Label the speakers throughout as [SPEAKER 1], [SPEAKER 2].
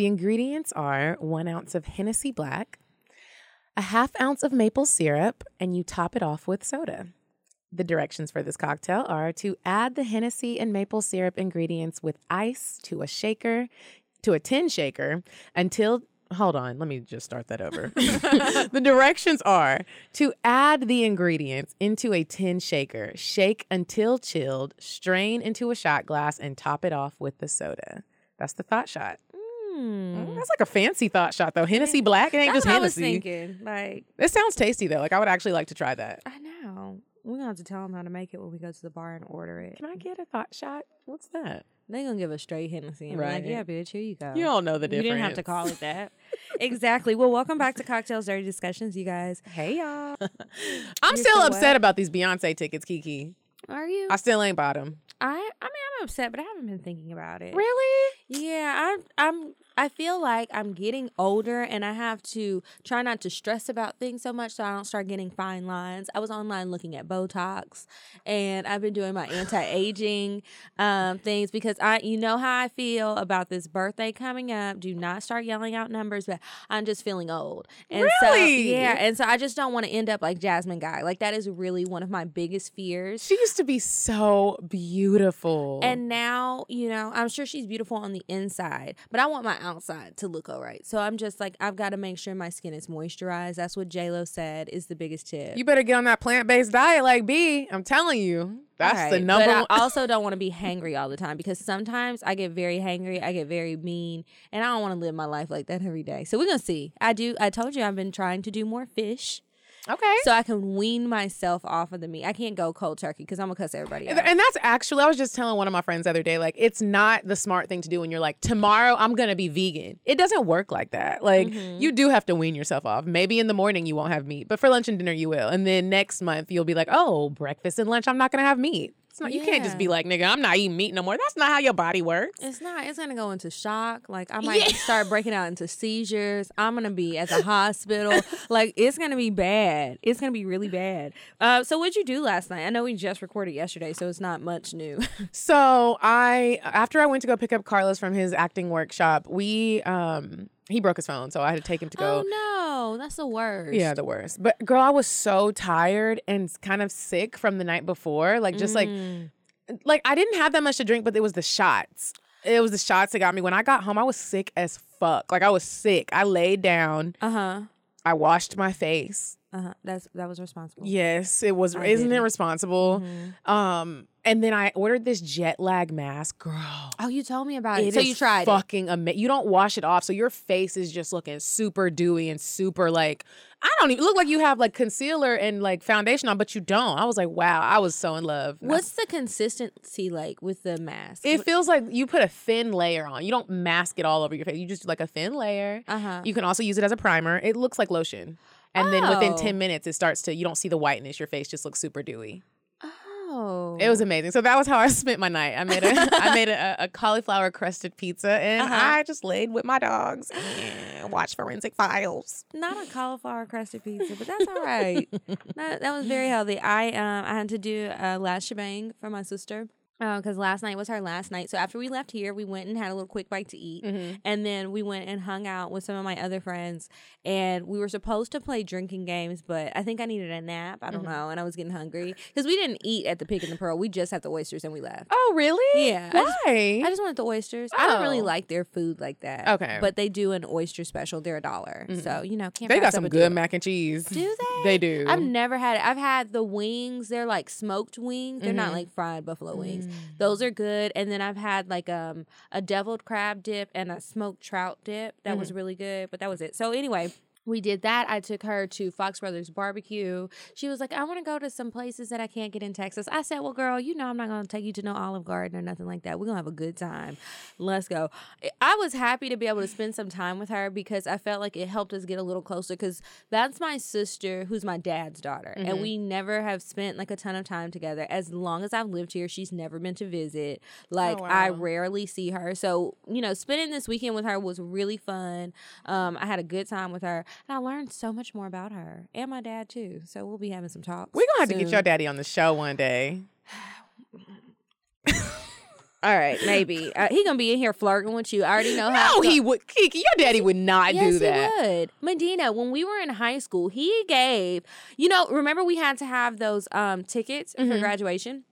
[SPEAKER 1] The ingredients are one ounce of Hennessy Black, a half ounce of maple syrup, and you top it off with soda. The directions for this cocktail are to add the Hennessy and maple syrup ingredients with ice to a shaker, to a tin shaker, until hold on, let me just start that over. the directions are to add the ingredients into a tin shaker, shake until chilled, strain into a shot glass, and top it off with the soda. That's the thought shot. Mm, That's like a fancy thought shot though. Hennessy black, it ain't
[SPEAKER 2] That's
[SPEAKER 1] just
[SPEAKER 2] what I was
[SPEAKER 1] Hennessy.
[SPEAKER 2] thinking. Like,
[SPEAKER 1] It sounds tasty though. Like I would actually like to try that.
[SPEAKER 2] I know. We're gonna have to tell them how to make it when we go to the bar and order it.
[SPEAKER 1] Can I get a thought shot? What's that?
[SPEAKER 2] They gonna give us straight Hennessy and be like,
[SPEAKER 1] Right.
[SPEAKER 2] yeah, bitch, here you go.
[SPEAKER 1] You don't know the difference.
[SPEAKER 2] You didn't have to call it that. exactly. Well, welcome back to Cocktales Dirty Discussions, you guys.
[SPEAKER 1] Hey y'all. I'm still upset
[SPEAKER 2] what?
[SPEAKER 1] about these Beyonce tickets, Kiki.
[SPEAKER 2] Are you?
[SPEAKER 1] I still ain't bought them.
[SPEAKER 2] I I mean I'm upset, but I haven't been thinking about it.
[SPEAKER 1] Really?
[SPEAKER 2] Yeah, I'm I'm I feel like I'm getting older and I have to try not to stress about things so much so I don't start getting fine lines. I was online looking at Botox and I've been doing my anti-aging um, things because I you know how I feel about this birthday coming up. Do not start yelling out numbers, but I'm just feeling old. And so yeah, and so I just don't want to end up like Jasmine Guy. Like that is really one of my biggest fears.
[SPEAKER 1] She used to be so beautiful.
[SPEAKER 2] And now, you know, I'm sure she's beautiful on the inside, but I want my outside to look all right. So I'm just like, I've got to make sure my skin is moisturized. That's what JLo said is the biggest tip.
[SPEAKER 1] you better get on that plant based diet like B. I'm telling you. That's the number
[SPEAKER 2] but
[SPEAKER 1] one.
[SPEAKER 2] I also don't want to be hangry all the time because sometimes I get very hangry, I get very mean, and I don't want to live my life like that every day. So we're gonna see. I do. I told you I've been trying to do more fish
[SPEAKER 1] okay.
[SPEAKER 2] so I can wean myself off of the meat. I can't go cold turkey because I'm gonna cuss everybody out.
[SPEAKER 1] and that's actually, I was just telling one of my friends the other day, like, it's not the smart thing to do when you're like, tomorrow I'm going to be vegan. It doesn't work like that. Like,
[SPEAKER 2] Mm-hmm.
[SPEAKER 1] you do have to wean yourself off. Maybe in the morning you won't have meat, but for lunch and dinner you will. And then next month you'll be like, oh, breakfast and lunch, I'm not going to have meat. It's not, You can't just be like, nigga, I'm not eating meat no more. That's not how your body works.
[SPEAKER 2] It's not. It's gonna go into shock. Like I might start breaking out into seizures. I'm gonna be at the hospital. Like it's gonna be bad. It's gonna be really bad. Uh, so what'd you do last night? I know we just recorded yesterday, so it's not much new.
[SPEAKER 1] So I after I went to go pick up Carlos from his acting workshop, we um he broke his phone, so I had to take him to go.
[SPEAKER 2] oh no, that's the worst.
[SPEAKER 1] Yeah, the worst. But girl, I was so tired and kind of sick from the night before. Like just
[SPEAKER 2] Mm.
[SPEAKER 1] like like I didn't have that much to drink, but it was the shots. It was the shots that got me. When I got home, I was sick as fuck. Like I was sick. I laid down.
[SPEAKER 2] Uh huh.
[SPEAKER 1] I washed my face.
[SPEAKER 2] Uh huh. That's that was responsible.
[SPEAKER 1] Yes, it was.
[SPEAKER 2] I
[SPEAKER 1] isn't it
[SPEAKER 2] didn't.
[SPEAKER 1] responsible?
[SPEAKER 2] Mhm.
[SPEAKER 1] Um, and then I ordered this jet lag mask, girl.
[SPEAKER 2] Oh, you told me about it.
[SPEAKER 1] It
[SPEAKER 2] so
[SPEAKER 1] is
[SPEAKER 2] you tried it.
[SPEAKER 1] fucking amazing. You don't wash it off, so your face is just looking super dewy and super like I don't even look like you have like concealer and like foundation on, but you don't. I was like, wow, I was so in love.
[SPEAKER 2] What's the consistency like with the mask?
[SPEAKER 1] it feels like you put a thin layer on. You don't mask it all over your face. You just do like a thin layer.
[SPEAKER 2] Uh huh.
[SPEAKER 1] You can also use it as a primer. It looks like lotion. And then within
[SPEAKER 2] Oh.
[SPEAKER 1] 10 minutes it starts to you don't see the whiteness. Your face just looks super dewy. It was amazing. So that was how I spent my night. I made a I made a, a cauliflower crusted pizza and
[SPEAKER 2] Uh-huh.
[SPEAKER 1] I just laid with my dogs and watched forensic files.
[SPEAKER 2] not a cauliflower crusted pizza, but that's all right. that, that was very healthy. I um I had to do a last shebang for my sister. Uh, because last night was her last night. So after we left here, we went and had a little quick bite to eat. Mm-hmm. And then we went and hung out with some of my other friends. And we were supposed to play drinking games, but I think I needed a nap. I don't mm-hmm. know. And I was getting hungry. Because we didn't eat at the Pig and the Pearl. We just had the oysters and we left.
[SPEAKER 1] Oh, really?
[SPEAKER 2] Yeah, I just-
[SPEAKER 1] Why?
[SPEAKER 2] I just wanted the oysters. I don't really
[SPEAKER 1] Oh.
[SPEAKER 2] like their food like that.
[SPEAKER 1] Okay.
[SPEAKER 2] But they do an oyster special. They're a dollar. Mm-hmm. So, you know, can't
[SPEAKER 1] they got some good
[SPEAKER 2] deal.
[SPEAKER 1] mac and cheese.
[SPEAKER 2] Do they?
[SPEAKER 1] They do.
[SPEAKER 2] I've never had it. I've had the wings. They're like smoked wings. They're not
[SPEAKER 1] Mhm.
[SPEAKER 2] like fried buffalo wings.
[SPEAKER 1] Mm.
[SPEAKER 2] Those are good. And then I've had like um a deviled crab dip and a smoked trout dip. That
[SPEAKER 1] Mm-hmm.
[SPEAKER 2] was really good. But that was it. So anyway. We did that. I took her to Fox Brothers Barbecue. She was like, I want to go to some places that I can't get in Texas. I said, Well, girl, you know, I'm not going to take you to no Olive Garden or nothing like that. We're going to have a good time. Let's go. I was happy to be able to spend some time with her because I felt like it helped us get a little closer because that's my sister, who's my dad's daughter. And we never have spent like a ton of time together. As long as I've lived here, she's never been to visit. Like, I
[SPEAKER 1] wow.
[SPEAKER 2] rarely see her. So, you know, spending this weekend with her was really fun. Um, I had a good time with her. And I learned so much more about her and my dad too. So we'll be having some talks.
[SPEAKER 1] We're gonna have to get your daddy on the show one day.
[SPEAKER 2] All right, maybe uh, he gonna be in here flirting with you. I already know how.
[SPEAKER 1] No, he would. Kiki, your daddy would not
[SPEAKER 2] Yes,
[SPEAKER 1] do that.
[SPEAKER 2] he would. Medina, when we were in high school, he gave. You know, remember we had to have those um tickets for
[SPEAKER 1] Mhm.
[SPEAKER 2] graduation.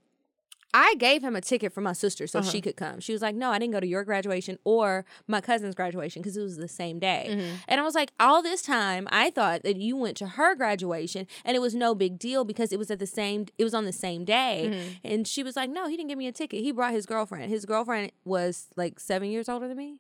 [SPEAKER 2] I gave him a ticket for my sister so
[SPEAKER 1] Uh-huh.
[SPEAKER 2] she could come. She was like, "No, I didn't go to your graduation or my cousin's graduation because it was the same day."
[SPEAKER 1] Mhm.
[SPEAKER 2] And I was like, all this time, I thought that you went to her graduation and it was no big deal because it was at the same, it was on the same day.
[SPEAKER 1] Mhm.
[SPEAKER 2] And she was like, no, he didn't give me a ticket. He brought his girlfriend. His girlfriend was like seven years older than me.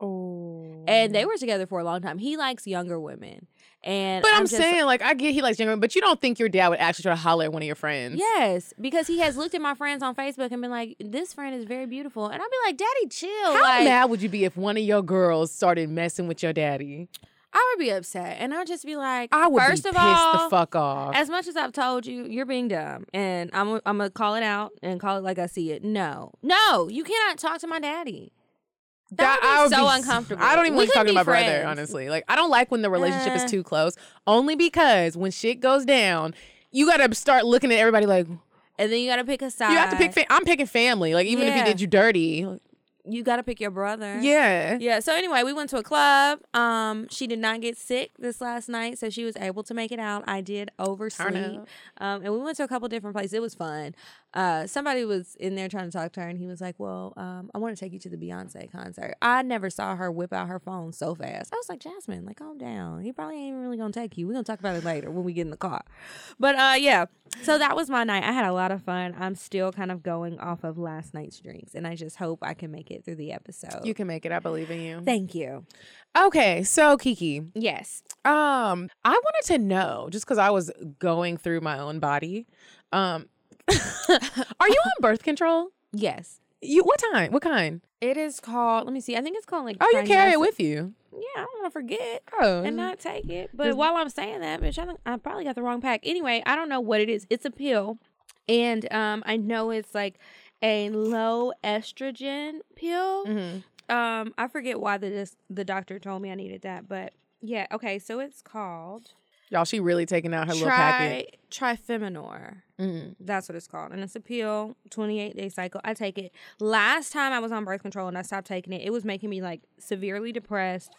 [SPEAKER 1] Oh.
[SPEAKER 2] And they were together for a long time. He likes younger women. And
[SPEAKER 1] But I'm,
[SPEAKER 2] just-
[SPEAKER 1] saying, like, I get he likes younger, women, but you don't think your dad would actually try to holler at one of your friends?
[SPEAKER 2] Yes, because he has looked at my friends on Facebook and been like, this friend is very beautiful. And I'd be like, Daddy, chill.
[SPEAKER 1] How
[SPEAKER 2] like,
[SPEAKER 1] mad would you be if one of your girls started messing with your daddy?
[SPEAKER 2] I would be upset. And I'd just be like,
[SPEAKER 1] I would
[SPEAKER 2] first
[SPEAKER 1] be
[SPEAKER 2] of all,
[SPEAKER 1] the fuck off.
[SPEAKER 2] as much as I've told you, you're being dumb, and I'm I'm gonna call it out and call it like I see it. No, no, you cannot talk to my daddy. That,
[SPEAKER 1] I
[SPEAKER 2] would be so
[SPEAKER 1] s-
[SPEAKER 2] uncomfortable.
[SPEAKER 1] I don't even
[SPEAKER 2] We
[SPEAKER 1] like talking to my
[SPEAKER 2] be
[SPEAKER 1] brother, honestly. Like, I don't like when the relationship
[SPEAKER 2] Uh.
[SPEAKER 1] is too close, only because when shit goes down, you gotta start looking at everybody like,
[SPEAKER 2] And then you gotta pick a side.
[SPEAKER 1] you have to pick, fa- I'm picking family. Like, even if he did you dirty.
[SPEAKER 2] You gotta pick your brother.
[SPEAKER 1] Yeah.
[SPEAKER 2] Yeah. So anyway, we went to a club. Um, she did not get sick this last night, so she was able to make it out. I did oversleep. Um, and we went to a couple different places. It was fun. Uh, somebody was in there trying to talk to her, and he was like, "Well, um, I want to take you to the Beyonce concert." I never saw her whip out her phone so fast. I was like, "Jasmine, like, calm down. He probably ain't even really gonna take you. We're gonna talk about it later when we get in the car." But uh, yeah. So that was my night. I had a lot of fun. I'm still kind of going off of last night's drinks, and I just hope I can make it through the episode.
[SPEAKER 1] You can make it. I believe in you.
[SPEAKER 2] Thank you.
[SPEAKER 1] Okay, so Kiki,
[SPEAKER 2] Yes.
[SPEAKER 1] um, I wanted to know just because I was going through my own body. Um, are you on birth control?
[SPEAKER 2] Yes.
[SPEAKER 1] You what time? What kind?
[SPEAKER 2] It is called. Let me see. I think it's called like.
[SPEAKER 1] Oh, you carry it with you.
[SPEAKER 2] Yeah, I don't want to forget
[SPEAKER 1] Oh,
[SPEAKER 2] and not take it. But while I'm saying that, bitch, I, think I probably got the wrong pack. Anyway, I don't know what it is. It's a pill, and um, I know it's like a low estrogen pill.
[SPEAKER 1] Mhm.
[SPEAKER 2] Um, I forget why the the doctor told me I needed that, but yeah. Okay, so it's called
[SPEAKER 1] y'all. She really taking out her little packet.
[SPEAKER 2] tri Tri-Femynor.
[SPEAKER 1] Mhm.
[SPEAKER 2] That's what it's called. And it's a pill, 28 day cycle. I take it. Last time I was on birth control and I stopped taking it, it was making me like severely depressed.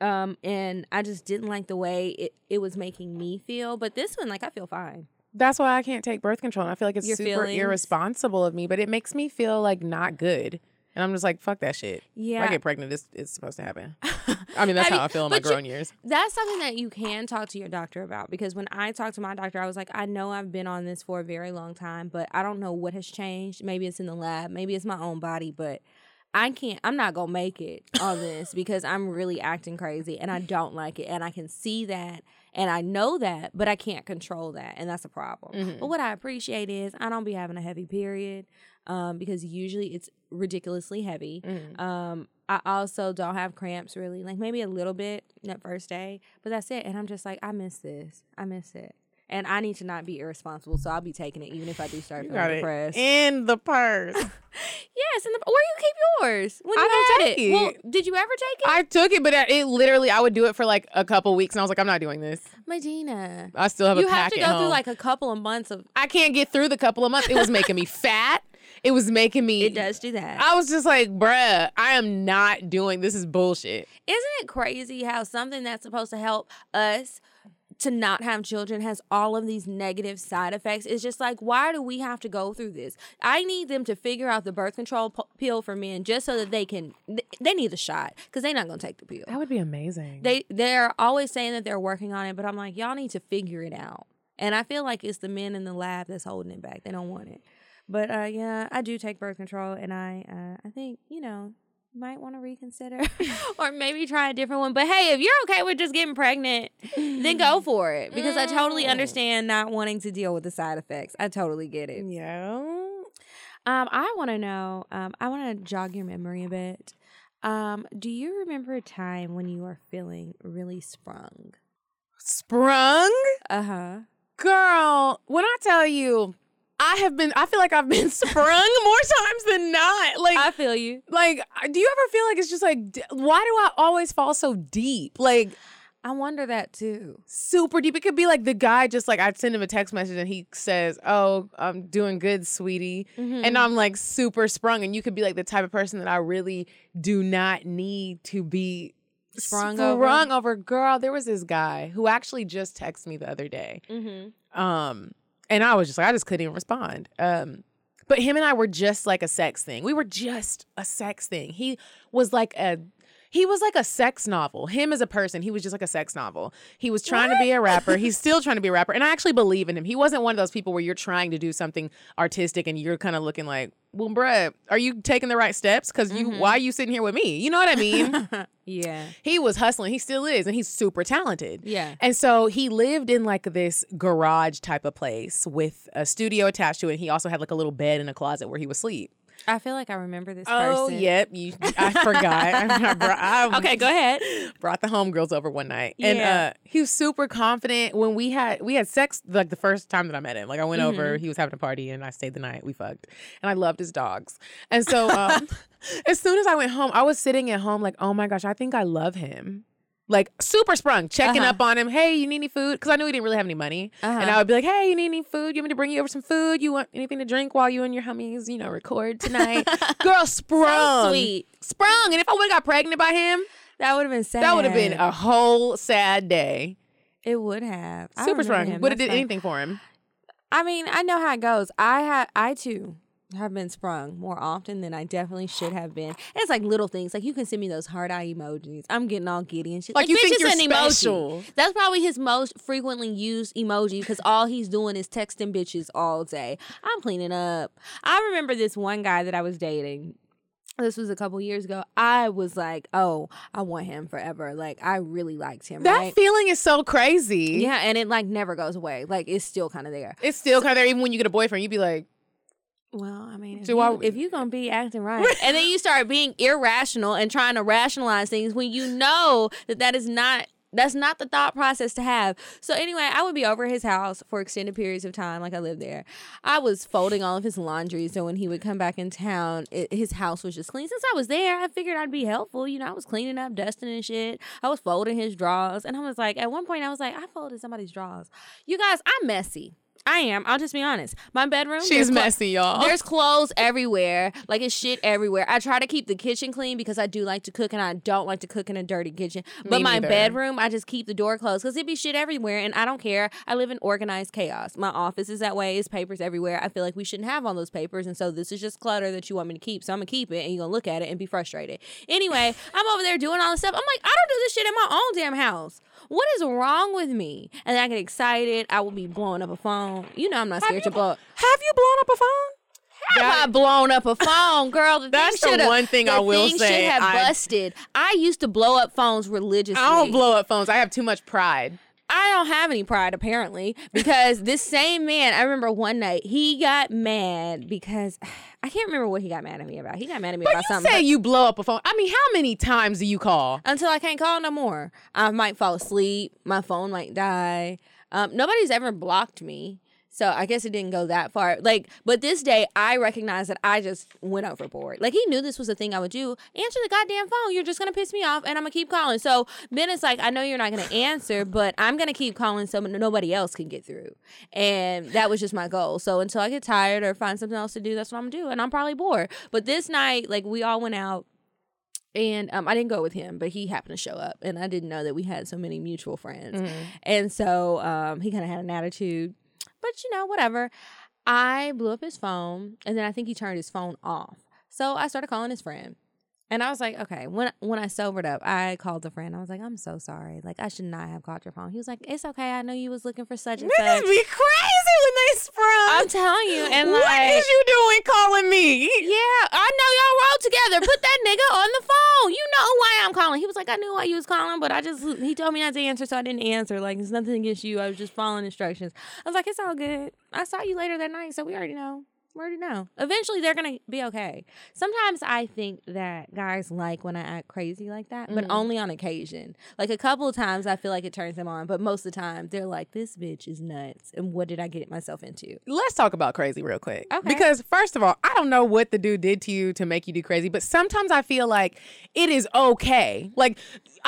[SPEAKER 2] Um, and I just didn't like the way it, it was making me feel. But this one, like, I feel fine.
[SPEAKER 1] That's why I can't take birth control. And I feel like it's
[SPEAKER 2] Your
[SPEAKER 1] super
[SPEAKER 2] feelings?
[SPEAKER 1] irresponsible of me, but it makes me feel like not good. And I'm just like, fuck that shit. If
[SPEAKER 2] Yeah.
[SPEAKER 1] I get pregnant, it's, it's supposed to happen. I mean, that's
[SPEAKER 2] I
[SPEAKER 1] how
[SPEAKER 2] mean,
[SPEAKER 1] I feel in my
[SPEAKER 2] but you-
[SPEAKER 1] grown years.
[SPEAKER 2] That's something that you can talk to your doctor about because when I talked to my doctor, I was like, I know I've been on this for a very long time, but I don't know what has changed. Maybe it's in the lab, maybe it's my own body, but I can't, I'm not gonna make it on this because I'm really acting crazy and I don't like it. And I can see that and I know that, but I can't control that. And that's a problem.
[SPEAKER 1] Mhm.
[SPEAKER 2] But what I appreciate is I don't be having a heavy period um, because usually it's ridiculously heavy.
[SPEAKER 1] Mhm.
[SPEAKER 2] Um, I also don't have cramps really, like maybe a little bit that first day, but that's it. And I'm just like, I miss this. I miss it. And I need to not be irresponsible, so I'll be taking it even if I do start
[SPEAKER 1] You
[SPEAKER 2] feeling
[SPEAKER 1] it
[SPEAKER 2] depressed.
[SPEAKER 1] in the purse.
[SPEAKER 2] yes, and the, where you keep yours? When
[SPEAKER 1] I don't take
[SPEAKER 2] it? Well, did you ever take it,
[SPEAKER 1] I took it, but it literally, I would do it for like a couple weeks, and I was like, I'm not doing this.
[SPEAKER 2] Medina?
[SPEAKER 1] I still have
[SPEAKER 2] You
[SPEAKER 1] a pack.
[SPEAKER 2] You
[SPEAKER 1] have
[SPEAKER 2] to
[SPEAKER 1] go
[SPEAKER 2] through like a couple of months of.
[SPEAKER 1] I can't get through the couple of months. It was making me fat. It was making me.
[SPEAKER 2] It does do that.
[SPEAKER 1] I was just like, bruh, I am not doing this. Is bullshit.
[SPEAKER 2] Isn't it crazy how something that's supposed to help us to not have children has all of these negative side effects? It's just like, why do we have to go through this? I need them to figure out the birth control p- pill for men just so that they can. th- They need the shot because they're not gonna take the pill.
[SPEAKER 1] That would be amazing.
[SPEAKER 2] They they're always saying that they're working on it, but I'm like, y'all need to figure it out. And I feel like it's the men in the lab that's holding it back. They don't want it. But uh, yeah, I do take birth control, and I uh, I think you know might want to reconsider or maybe try a different one. But hey, if you're okay with just getting pregnant, then go for it because I totally
[SPEAKER 1] Mm.
[SPEAKER 2] understand not wanting to deal with the side effects. I totally get it.
[SPEAKER 1] Yeah.
[SPEAKER 2] Um, I want to know. Um, I want to jog your memory a bit. Um, do you remember a time when you were feeling really sprung?
[SPEAKER 1] Sprung?
[SPEAKER 2] Uh huh.
[SPEAKER 1] Girl, when I tell you, I have been, I feel like I've been sprung more times than not. Like,
[SPEAKER 2] I feel you.
[SPEAKER 1] like, do you ever feel like it's just like, why do I always fall so deep? Like,
[SPEAKER 2] I wonder that too.
[SPEAKER 1] super deep. It could be like the guy just like I'd send him a text message and he says, "Oh, I'm doing good, sweetie,"
[SPEAKER 2] Mm-hmm.
[SPEAKER 1] and I'm like super sprung. And you could be like the type of person that I really do not need to be
[SPEAKER 2] Sprung
[SPEAKER 1] sprung,
[SPEAKER 2] over?
[SPEAKER 1] over. Girl, there was this guy who actually just texted me the other day,
[SPEAKER 2] Mm-hmm.
[SPEAKER 1] um, and I was just like, I just couldn't even respond. Um, but him and I were just like a sex thing. We were just a sex thing. He was like a he was like a sex novel. Him as a person, he was just like a sex novel. He was trying to be a rapper. He's still trying to be a rapper. And I actually believe in him. He wasn't one of those people where you're trying to do something artistic and you're kind of looking like, well, bruh, are you taking the right steps? Because you why mm-hmm. are you sitting here with me? You know what I mean?
[SPEAKER 2] Yeah.
[SPEAKER 1] he was hustling. He still is, and he's super talented.
[SPEAKER 2] Yeah.
[SPEAKER 1] And so he lived in like this garage type of place with a studio attached to it. He also had like a little bed in a closet where he would sleep.
[SPEAKER 2] I feel like I remember this
[SPEAKER 1] Oh,
[SPEAKER 2] person.
[SPEAKER 1] yep. You, I forgot. I, brought- I
[SPEAKER 2] Okay, go ahead.
[SPEAKER 1] brought the homegirls over one night, and uh, he was super confident. When we had we had sex, like the first time that I met him, like I went over,
[SPEAKER 2] Mm-hmm.
[SPEAKER 1] he was having a party, and I stayed the night. We fucked, and I loved his dogs. And so, um, as soon as I went home, I was sitting at home, like, oh my gosh, I think I love him. Like super sprung, checking
[SPEAKER 2] Uh-huh.
[SPEAKER 1] up on him. Hey, you need any food? Because I knew he didn't really have any money, and
[SPEAKER 2] Uh-huh.
[SPEAKER 1] I would be like, Hey, you need any food? You want me to bring you over some food? You want anything to drink while you and your homies, you know, record tonight? Girl, sprung,
[SPEAKER 2] sweet.
[SPEAKER 1] sprung. And if I would have got pregnant by him,
[SPEAKER 2] That would have been sad.
[SPEAKER 1] that would have been a whole sad day.
[SPEAKER 2] It would have.
[SPEAKER 1] Super sprung. Would have did
[SPEAKER 2] fine.
[SPEAKER 1] anything for him.
[SPEAKER 2] I mean, I know how it goes. I had, I too have been sprung more often than I definitely should have been. And it's like little things. Like you can send me those heart eye emojis. I'm getting all giddy and shit.
[SPEAKER 1] Like, you
[SPEAKER 2] bitch,
[SPEAKER 1] think you're
[SPEAKER 2] an
[SPEAKER 1] special.
[SPEAKER 2] emoji. That's probably his most frequently used emoji because all he's doing is texting bitches all day. I'm cleaning up. I remember this one guy that I was dating. This was a couple years ago. I was like, "Oh, I want him forever." Like, I really liked him.
[SPEAKER 1] That
[SPEAKER 2] right?
[SPEAKER 1] feeling is so crazy.
[SPEAKER 2] yeah, and it like never goes away. Like, it's still kind of there.
[SPEAKER 1] It's still kind of there. Even when you get a boyfriend, you'd be like,
[SPEAKER 2] Well, I mean, if, you,
[SPEAKER 1] I-
[SPEAKER 2] if you're gonna be acting right, and then you start being irrational and trying to rationalize things when you know that that is not that's not the thought process to have. So anyway, I would be over his house for extended periods of time, like I lived there. I was folding all of his laundry, so when he would come back in town, it, his house was just clean. Since I was there, I figured I'd be helpful. You know, I was cleaning up, dusting and shit. I was folding his drawers, and I was like, at one point, I was like, I folded somebody's drawers. You guys, I'm messy. I am. I'll just be honest. My bedroom.
[SPEAKER 1] she's messy, y'all.
[SPEAKER 2] there's clothes everywhere. Like it's shit everywhere. I try to keep the kitchen clean because I do like to cook and I don't like to cook in a dirty kitchen. But
[SPEAKER 1] Me
[SPEAKER 2] my
[SPEAKER 1] neither.
[SPEAKER 2] bedroom, I just keep the door closed because it be shit everywhere and I don't care. I live in organized chaos. My office is that way. It's papers everywhere. I feel like we shouldn't have all those papers. And so this is just clutter that you want me to keep. So I'm going to keep it and you're going to look at it and be frustrated. Anyway, I'm over there doing all this stuff. I'm like, I don't do this shit in my own damn house. What is wrong with me? And then I get excited. I will be blowing up a phone. You know I'm not scared to blow.
[SPEAKER 1] Have you blown up a phone?
[SPEAKER 2] Have I blown up a phone, girl? The
[SPEAKER 1] That's the
[SPEAKER 2] shoulda-
[SPEAKER 1] one thing
[SPEAKER 2] the
[SPEAKER 1] I will
[SPEAKER 2] thing
[SPEAKER 1] say,
[SPEAKER 2] Should have
[SPEAKER 1] I-
[SPEAKER 2] busted. I used to blow up phones religiously.
[SPEAKER 1] I don't blow up phones. I have too much pride.
[SPEAKER 2] I don't have any pride apparently because this same man. I remember one night he got mad because I can't remember what he got mad at me about. He got mad at me
[SPEAKER 1] But
[SPEAKER 2] about
[SPEAKER 1] you
[SPEAKER 2] something.
[SPEAKER 1] say
[SPEAKER 2] but-
[SPEAKER 1] you blow up a phone. I mean, how many times do you call?
[SPEAKER 2] until I can't call no more. I might fall asleep. My phone might die. Um, nobody's ever blocked me. So I guess it didn't go that far. Like, but this day I recognized that I just went overboard. Like he knew this was a thing I would do. Answer the goddamn phone. You're just gonna piss me off, and I'm gonna keep calling. So then it's like I know you're not gonna answer, but I'm gonna keep calling so nobody else can get through. And that was just my goal. So until I get tired or find something else to do, that's what I'm gonna do. And I'm probably bored. But this night, like we all went out and um, I didn't go with him, but he happened to show up, and I didn't know that we had so many mutual friends, and so um, he kind of had an attitude, but you know, whatever. I blew up his phone, and then I think he turned his phone off. So I started calling his friend, and I was like, okay. When when I sobered up, I called the friend. I was like, I'm so sorry. Like I should not have called your phone. He was like, it's okay. I know you was looking for such and
[SPEAKER 1] Niggas
[SPEAKER 2] such.
[SPEAKER 1] be crazy when this from?
[SPEAKER 2] I'm telling you, and
[SPEAKER 1] what
[SPEAKER 2] like,
[SPEAKER 1] is you doing calling me?
[SPEAKER 2] yeah, I know y'all rode together. Put that nigga on the phone. You know why I'm calling. He was like, I knew why you was calling, but I just he told me not to answer, so I didn't answer. Like it's nothing against you. I was just following instructions. I was like, it's all good. I saw you later that night, so we already know. We already know. Eventually, they're gonna be okay. Sometimes I think that guys like when I act crazy like that, but mm-hmm. only on occasion. Like a couple of times, I feel like it turns them on, but most of the time, they're like, "This bitch is nuts," and what did I get myself into?
[SPEAKER 1] Let's talk about crazy real quick.
[SPEAKER 2] Okay.
[SPEAKER 1] Because first of all, I don't know what the dude did to you to make you do crazy, but sometimes I feel like it is okay. Like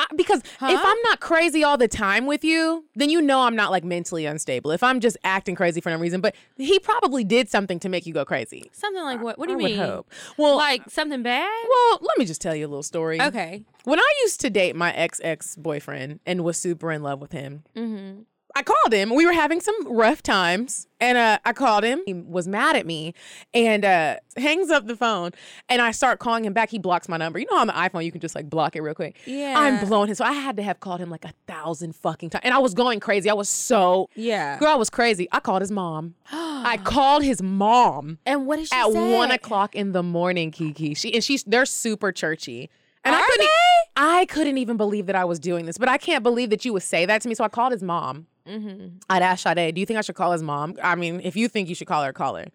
[SPEAKER 1] I, because if I'm not crazy all the time with you, then you know I'm not like mentally unstable. If I'm just acting crazy for no reason, but he probably did something to make you go crazy.
[SPEAKER 2] Something like what? What do
[SPEAKER 1] I
[SPEAKER 2] you
[SPEAKER 1] would
[SPEAKER 2] mean?
[SPEAKER 1] hope. Well,
[SPEAKER 2] like something bad?
[SPEAKER 1] well, let me just tell you a little story.
[SPEAKER 2] Okay.
[SPEAKER 1] When I used to date my ex ex boyfriend and was super in love with him,
[SPEAKER 2] Mm-hmm.
[SPEAKER 1] I called him. We were having some rough times, and uh, I called him. He was mad at me, and uh, hangs up the phone. And I start calling him back. He blocks my number. You know, on the iPhone, you can just like block it real quick.
[SPEAKER 2] Yeah.
[SPEAKER 1] I'm blowing him. So I had to have called him like a thousand fucking times, and I was going crazy. I was so
[SPEAKER 2] Yeah.
[SPEAKER 1] girl. I was crazy. I called his mom. I called his mom
[SPEAKER 2] And what did she
[SPEAKER 1] at
[SPEAKER 2] say?
[SPEAKER 1] one o'clock in the morning, Kiki. She and she's they're super churchy. And I
[SPEAKER 2] Are
[SPEAKER 1] couldn't, e,
[SPEAKER 2] they?
[SPEAKER 1] I couldn't even believe that I was doing this, but I can't believe that you would say that to me. So I called his mom.
[SPEAKER 2] Mm-hmm.
[SPEAKER 1] I'd asked Sade, do you think I should call his mom? I mean, if you think you should call her, call her.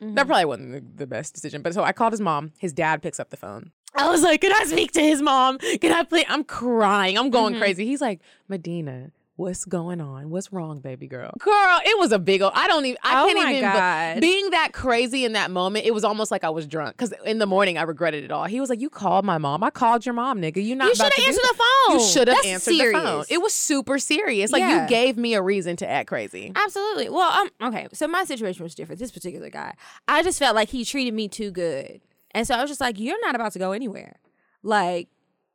[SPEAKER 2] Mm-hmm.
[SPEAKER 1] That probably wasn't the, the best decision. But so I called his mom. His dad picks up the phone. I was like, can I speak to his mom? Can I play? I'm crying. I'm
[SPEAKER 2] Mm-hmm.
[SPEAKER 1] going crazy. He's like, Medina, what's going on? What's wrong, baby girl? Girl, it was a big old, I don't even, I
[SPEAKER 2] Oh
[SPEAKER 1] can't
[SPEAKER 2] my
[SPEAKER 1] even, be-
[SPEAKER 2] God.
[SPEAKER 1] being that crazy in that moment, it was almost like I was drunk. Because in the morning, I regretted it all. He was like, you called my mom. I called your mom, nigga. You not
[SPEAKER 2] You should have answered
[SPEAKER 1] that.
[SPEAKER 2] the phone.
[SPEAKER 1] You should have answered
[SPEAKER 2] serious.
[SPEAKER 1] the phone. It was super serious. Like
[SPEAKER 2] Yeah.
[SPEAKER 1] you gave me a reason to act crazy.
[SPEAKER 2] Absolutely. Well, um, okay. So my situation was different. This particular guy, I just felt like he treated me too good, and so I was just like, "You're not about to go anywhere." Like,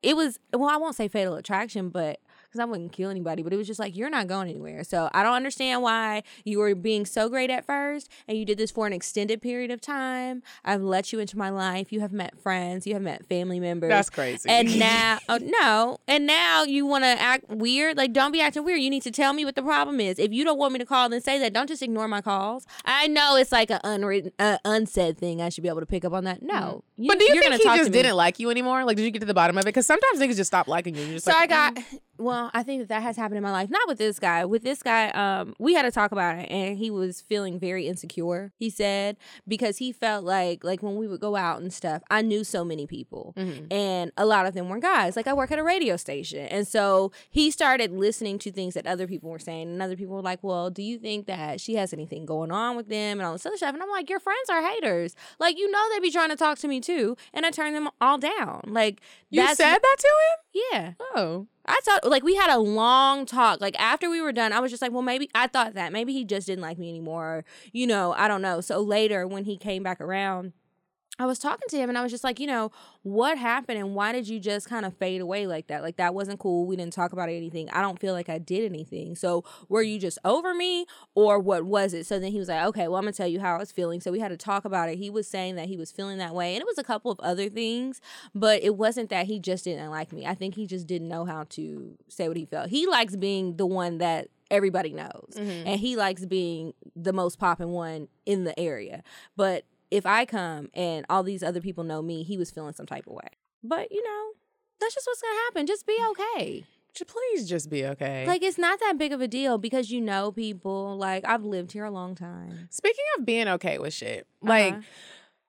[SPEAKER 2] it was. Well, I won't say fatal attraction, but because I wouldn't kill anybody, but it was just like you're not going anywhere. So I don't understand why you were being so great at first, and you did this for an extended period of time. I've let you into my life. You have met friends. You have met family members.
[SPEAKER 1] That's crazy.
[SPEAKER 2] And now, oh, no, and now you want to act weird. Like, don't be acting weird. You need to tell me what the problem is. If you don't want me to call, then say that. Don't just ignore my calls. I know it's like an unwritten, uh, unsaid thing. I should be able to pick up on that. No,
[SPEAKER 1] Mm. but do you think he just didn't like you anymore? Like, did you get to the bottom of it? Because sometimes niggas just stop liking you.
[SPEAKER 2] So
[SPEAKER 1] like,
[SPEAKER 2] I got
[SPEAKER 1] "Mm."
[SPEAKER 2] well, I think that that has happened in my life. Not with this guy. With this guy, um, we had to talk about it, and he was feeling very insecure. He said because he felt like like when we would go out and stuff, I knew so many people,
[SPEAKER 1] Mm-hmm.
[SPEAKER 2] and a lot of them were guys. Like I work at a radio station, and so he started listening to things that other people were saying, and other people were like, "Well, do you think that she has anything going on with them?" And all this other stuff, and I'm like, "Your friends are haters. Like you know they'd be trying to talk to me too, and I turned them all down. Like
[SPEAKER 1] you said that to him?
[SPEAKER 2] yeah."
[SPEAKER 1] Oh.
[SPEAKER 2] I thought like we had a long talk. Like after we were done, I was just like, well, maybe I thought that maybe he just didn't like me anymore. Or, you know, I don't know. So later when he came back around, I was talking to him and I was just like, you know, what happened and why did you just kind of fade away like that? Like that wasn't cool. We didn't talk about anything. I don't feel like I did anything. So were you just over me or what was it? So then he was like, okay, well, I'm gonna tell you how I was feeling. So we had to talk about it. He was saying that he was feeling that way, and it was a couple of other things, but it wasn't that he just didn't like me. I think he just didn't know how to say what he felt. He likes being the one that everybody knows, mm-hmm. and he likes being the most popping one in the area. But if I come and all these other people know me, he was feeling some type of way. But you know, that's just what's gonna happen. Just be okay.
[SPEAKER 1] Please just be okay.
[SPEAKER 2] Like it's not that big of a deal because you know people. Like I've lived here a long time.
[SPEAKER 1] Speaking of being okay with shit, like
[SPEAKER 2] Uh-huh.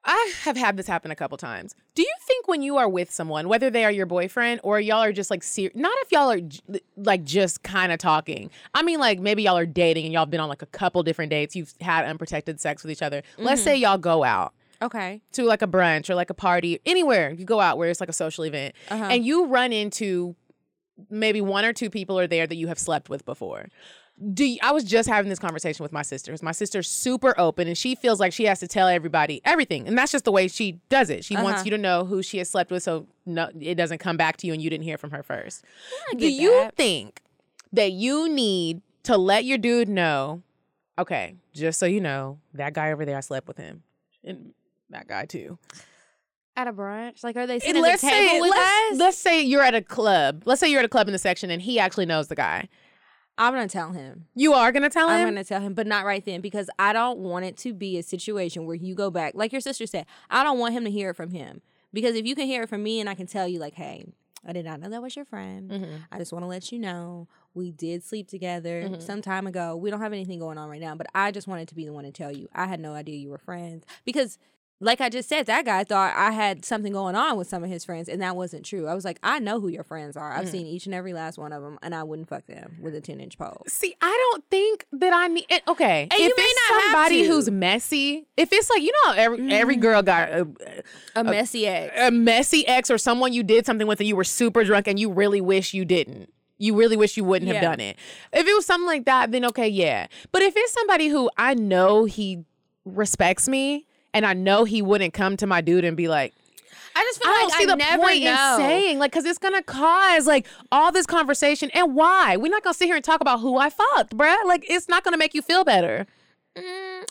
[SPEAKER 1] I have had this happen a couple times. Do you think when you are with someone, whether they are your boyfriend or y'all are just like ser- not if y'all are j- like just kind of talking. I mean like maybe y'all are dating and y'all have been on like a couple different dates. You've had unprotected sex with each other. Let's
[SPEAKER 2] Mm-hmm.
[SPEAKER 1] say y'all go out
[SPEAKER 2] Okay.
[SPEAKER 1] to like a brunch or like a party, anywhere you go out where it's like a social event,
[SPEAKER 2] Uh-huh.
[SPEAKER 1] and you run into maybe one or two people are there that you have slept with before. Do you, I was just having this conversation with my sister. My sister's super open, and she feels like she has to tell everybody everything, and that's just the way she does it. She wants
[SPEAKER 2] Uh-huh.
[SPEAKER 1] you to know who she has slept with, so no, it doesn't come back to you, and you didn't hear from her first.
[SPEAKER 2] I
[SPEAKER 1] Do you
[SPEAKER 2] that.
[SPEAKER 1] think that you need to let your dude know? Okay, just so you know, that guy over there, I slept with him, and that guy too.
[SPEAKER 2] at a brunch? Like, are they
[SPEAKER 1] And
[SPEAKER 2] sitting at
[SPEAKER 1] let's
[SPEAKER 2] the table
[SPEAKER 1] say
[SPEAKER 2] with
[SPEAKER 1] let's,
[SPEAKER 2] us?
[SPEAKER 1] let's say you're at a club. Let's say you're at a club in the section and he actually knows the guy.
[SPEAKER 2] I'm gonna tell him.
[SPEAKER 1] You are gonna tell him?
[SPEAKER 2] I'm gonna tell him, but not right then because I don't want it to be a situation where you go back, like your sister said. I don't want him to hear it from him because if you can hear it from me and I can tell you, like, hey, I did not know that was your friend.
[SPEAKER 1] Mm-hmm.
[SPEAKER 2] I just want to let you know we did sleep together
[SPEAKER 1] Mm-hmm.
[SPEAKER 2] some time ago. We don't have anything going on right now, but I just wanted to be the one to tell you. I had no idea you were friends because. Like I just said, that guy thought I had something going on with some of his friends, and that wasn't true. I was like, I know who your friends are.
[SPEAKER 1] Mm.
[SPEAKER 2] I've seen each and every last one of them, and I wouldn't fuck them with a ten inch pole.
[SPEAKER 1] See, I don't think that I need. It, okay,
[SPEAKER 2] And
[SPEAKER 1] if
[SPEAKER 2] you may
[SPEAKER 1] it's somebody who's messy, if it's like you know, how every every girl got a,
[SPEAKER 2] A messy ex.
[SPEAKER 1] a messy ex or someone you did something with and you were super drunk and you really wish you didn't. You really wish you wouldn't have done it. If it was something like that, then okay, yeah. But if it's somebody who I know he respects me and I know he wouldn't come to my dude and be like,
[SPEAKER 2] I just feel
[SPEAKER 1] I
[SPEAKER 2] like
[SPEAKER 1] don't see
[SPEAKER 2] I
[SPEAKER 1] the
[SPEAKER 2] never
[SPEAKER 1] point
[SPEAKER 2] know.
[SPEAKER 1] in saying like because it's gonna cause like all this conversation and why we're not gonna sit here and talk about who I fucked, bruh. Like it's not gonna make you feel better.
[SPEAKER 2] Mm, I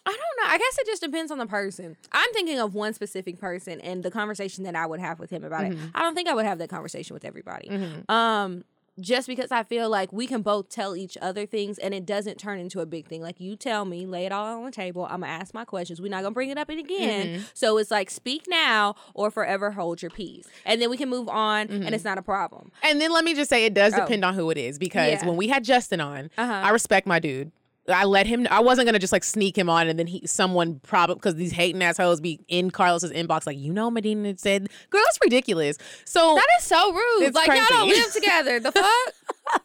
[SPEAKER 2] don't know. I guess it just depends on the person. I'm thinking of one specific person and the conversation that I would have with him about
[SPEAKER 1] Mm-hmm.
[SPEAKER 2] it. I don't think I would have that conversation with everybody. Um, just because I feel like we can both tell each other things and it doesn't turn into a big thing. Like you tell me, lay it all on the table. I'm gonna ask my questions. We're not gonna bring it up again.
[SPEAKER 1] Mm-hmm.
[SPEAKER 2] So it's like speak now or forever hold your peace, and then we can move on, and it's not a problem.
[SPEAKER 1] And then let me just say it does
[SPEAKER 2] Oh.
[SPEAKER 1] depend on who it is because
[SPEAKER 2] Yeah.
[SPEAKER 1] when we had Justin on,
[SPEAKER 2] Uh-huh.
[SPEAKER 1] I respect my dude. I let him. I wasn't gonna just like sneak him on, and then he, someone probably because these hating assholes be in Carlos's inbox, like you know, Medina said, "Girl, that's ridiculous." So,
[SPEAKER 2] That is so rude. Like y'all don't live together. The fuck?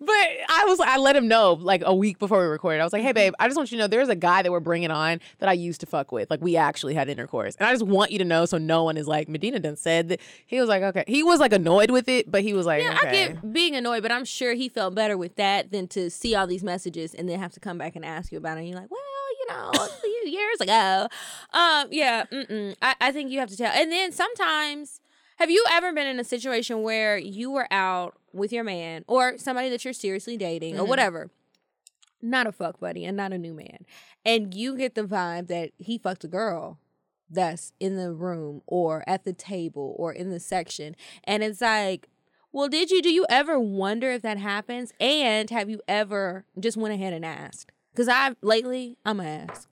[SPEAKER 1] but I was, I let him know like a week before we recorded. I was like, "Hey, babe, mm-hmm. I just want you to know there's a guy that we're bringing on that I used to fuck with. Like we actually had intercourse, and I just want you to know so no one is like Medina done said that." He was like, "Okay." He was like annoyed with it, but he was like,
[SPEAKER 2] Yeah,
[SPEAKER 1] okay.
[SPEAKER 2] I get being annoyed, but I'm sure he felt better with that than to see all these messages and then have to come back and ask you about it. And you're like, well, you know, a few years ago. Um, yeah, mm-mm. I, I think you have to tell. And then sometimes, have you ever been in a situation where you were out with your man or somebody that you're seriously dating or whatever? Not a fuck buddy and not a new man. And you get the vibe that he fucked a girl that's in the room or at the table or in the section. And it's like, well, did you? Do you ever wonder if that happens? And have you ever just went ahead and asked? Because I've lately, I'm gonna ask.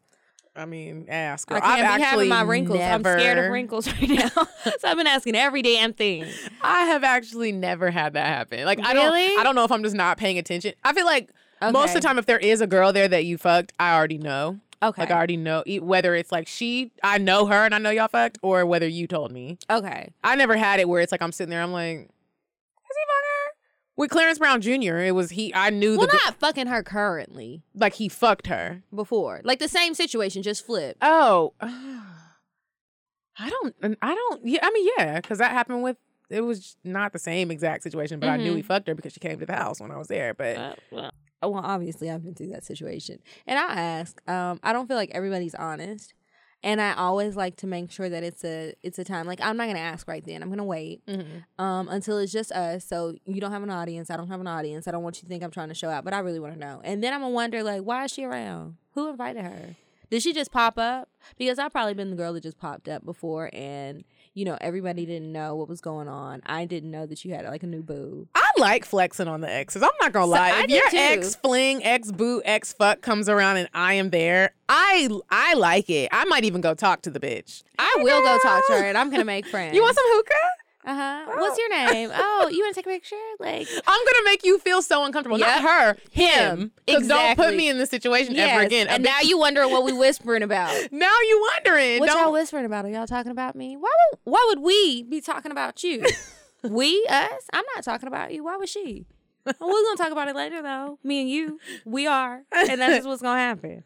[SPEAKER 1] I mean, ask.
[SPEAKER 2] I
[SPEAKER 1] Her.
[SPEAKER 2] can't
[SPEAKER 1] I've
[SPEAKER 2] be
[SPEAKER 1] actually
[SPEAKER 2] having my wrinkles. I'm scared of wrinkles right now, so I've been asking every damn thing.
[SPEAKER 1] I have actually never had that happen. Like I don't I don't know if I'm just not paying attention. I feel like most of the time if there is a girl there that you fucked, I already know.
[SPEAKER 2] Okay.
[SPEAKER 1] Like I already know whether it's like she I know her and I know y'all fucked or whether you told me.
[SPEAKER 2] Okay.
[SPEAKER 1] I never had it where it's like I'm sitting there I'm like is he fucking her? With Clarence Brown Jr. it was he I knew that
[SPEAKER 2] Well,
[SPEAKER 1] the
[SPEAKER 2] not fucking her currently.
[SPEAKER 1] like he fucked her.
[SPEAKER 2] Before, like the same situation, just flipped.
[SPEAKER 1] Oh. I don't I don't yeah I mean yeah cuz that happened with it was not the same exact situation but I knew he fucked her because she came to the house when I was there but
[SPEAKER 2] Uh, well, well, obviously, I've been through that situation, and I ask. Um, I don't feel like everybody's honest, and I always like to make sure that it's a it's a time. Like I'm not gonna ask right then. I'm gonna wait um, until it's just us. So you don't have an audience. I don't have an audience. I don't want you to think I'm trying to show out, but I really want to know. And then I'm gonna wonder like, why is she around? Who invited her? Did she just pop up? Because I've probably been the girl that just popped up before, and you know everybody didn't know what was going on. I didn't know that you had like a new boo.
[SPEAKER 1] I like flexing on the exes. I'm not gonna
[SPEAKER 2] So-
[SPEAKER 1] lie.
[SPEAKER 2] I
[SPEAKER 1] if your
[SPEAKER 2] too.
[SPEAKER 1] ex fling, ex boo, ex fuck comes around and I am there, I I like it. I might even go talk to the bitch.
[SPEAKER 2] I will go talk to her, and I'm gonna make friends.
[SPEAKER 1] You want some hookah?
[SPEAKER 2] Uh huh. What's your name? Oh, you want to take a picture? Like,
[SPEAKER 1] I'm gonna make you feel so uncomfortable.
[SPEAKER 2] Yep.
[SPEAKER 1] Not her, him. 'Cause Don't put me in this situation ever again.
[SPEAKER 2] And now you wondering what we whispering about.
[SPEAKER 1] now you wondering.
[SPEAKER 2] What y'all whispering about? Are y'all talking about me? Why would Why would we be talking about you? we us? I'm not talking about you. Why was she? We're gonna talk about it later, though. Me and you, we are, and that's just what's gonna happen.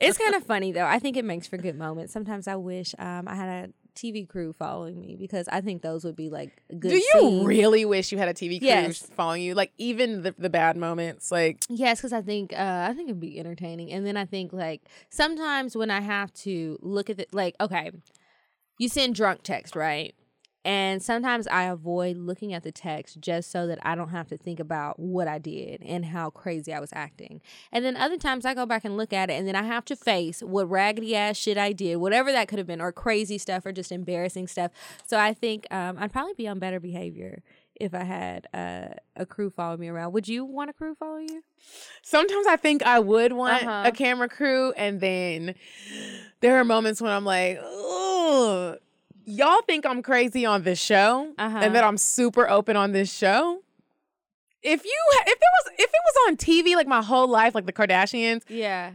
[SPEAKER 2] It's kind of funny though. I think it makes for good moments. Sometimes I wish um, I had a TV crew following me because I think those would be like good.
[SPEAKER 1] Do you
[SPEAKER 2] scenes.
[SPEAKER 1] really wish you had a TV crew
[SPEAKER 2] Yes.
[SPEAKER 1] following you? Like even the, the bad moments, like
[SPEAKER 2] Yes, because I think uh, I think it'd be entertaining, and then I think like sometimes when I have to look at it, like okay, you send drunk text, right? And sometimes I avoid looking at the text just so that I don't have to think about what I did and how crazy I was acting. And then other times I go back and look at it and then I have to face what raggedy ass shit I did, whatever that could have been, or crazy stuff or just embarrassing stuff. So I think um, I'd probably be on better behavior if I had uh, a crew follow me around. Would you want a crew follow you?
[SPEAKER 1] Sometimes I think I would want
[SPEAKER 2] Uh-huh.
[SPEAKER 1] a camera crew, and then there are moments when I'm like, oh, y'all think I'm crazy on this show,
[SPEAKER 2] Uh-huh.
[SPEAKER 1] and that I'm super open on this show. If you, if it was, if it was on TV like my whole life, like the Kardashians,
[SPEAKER 2] Yeah.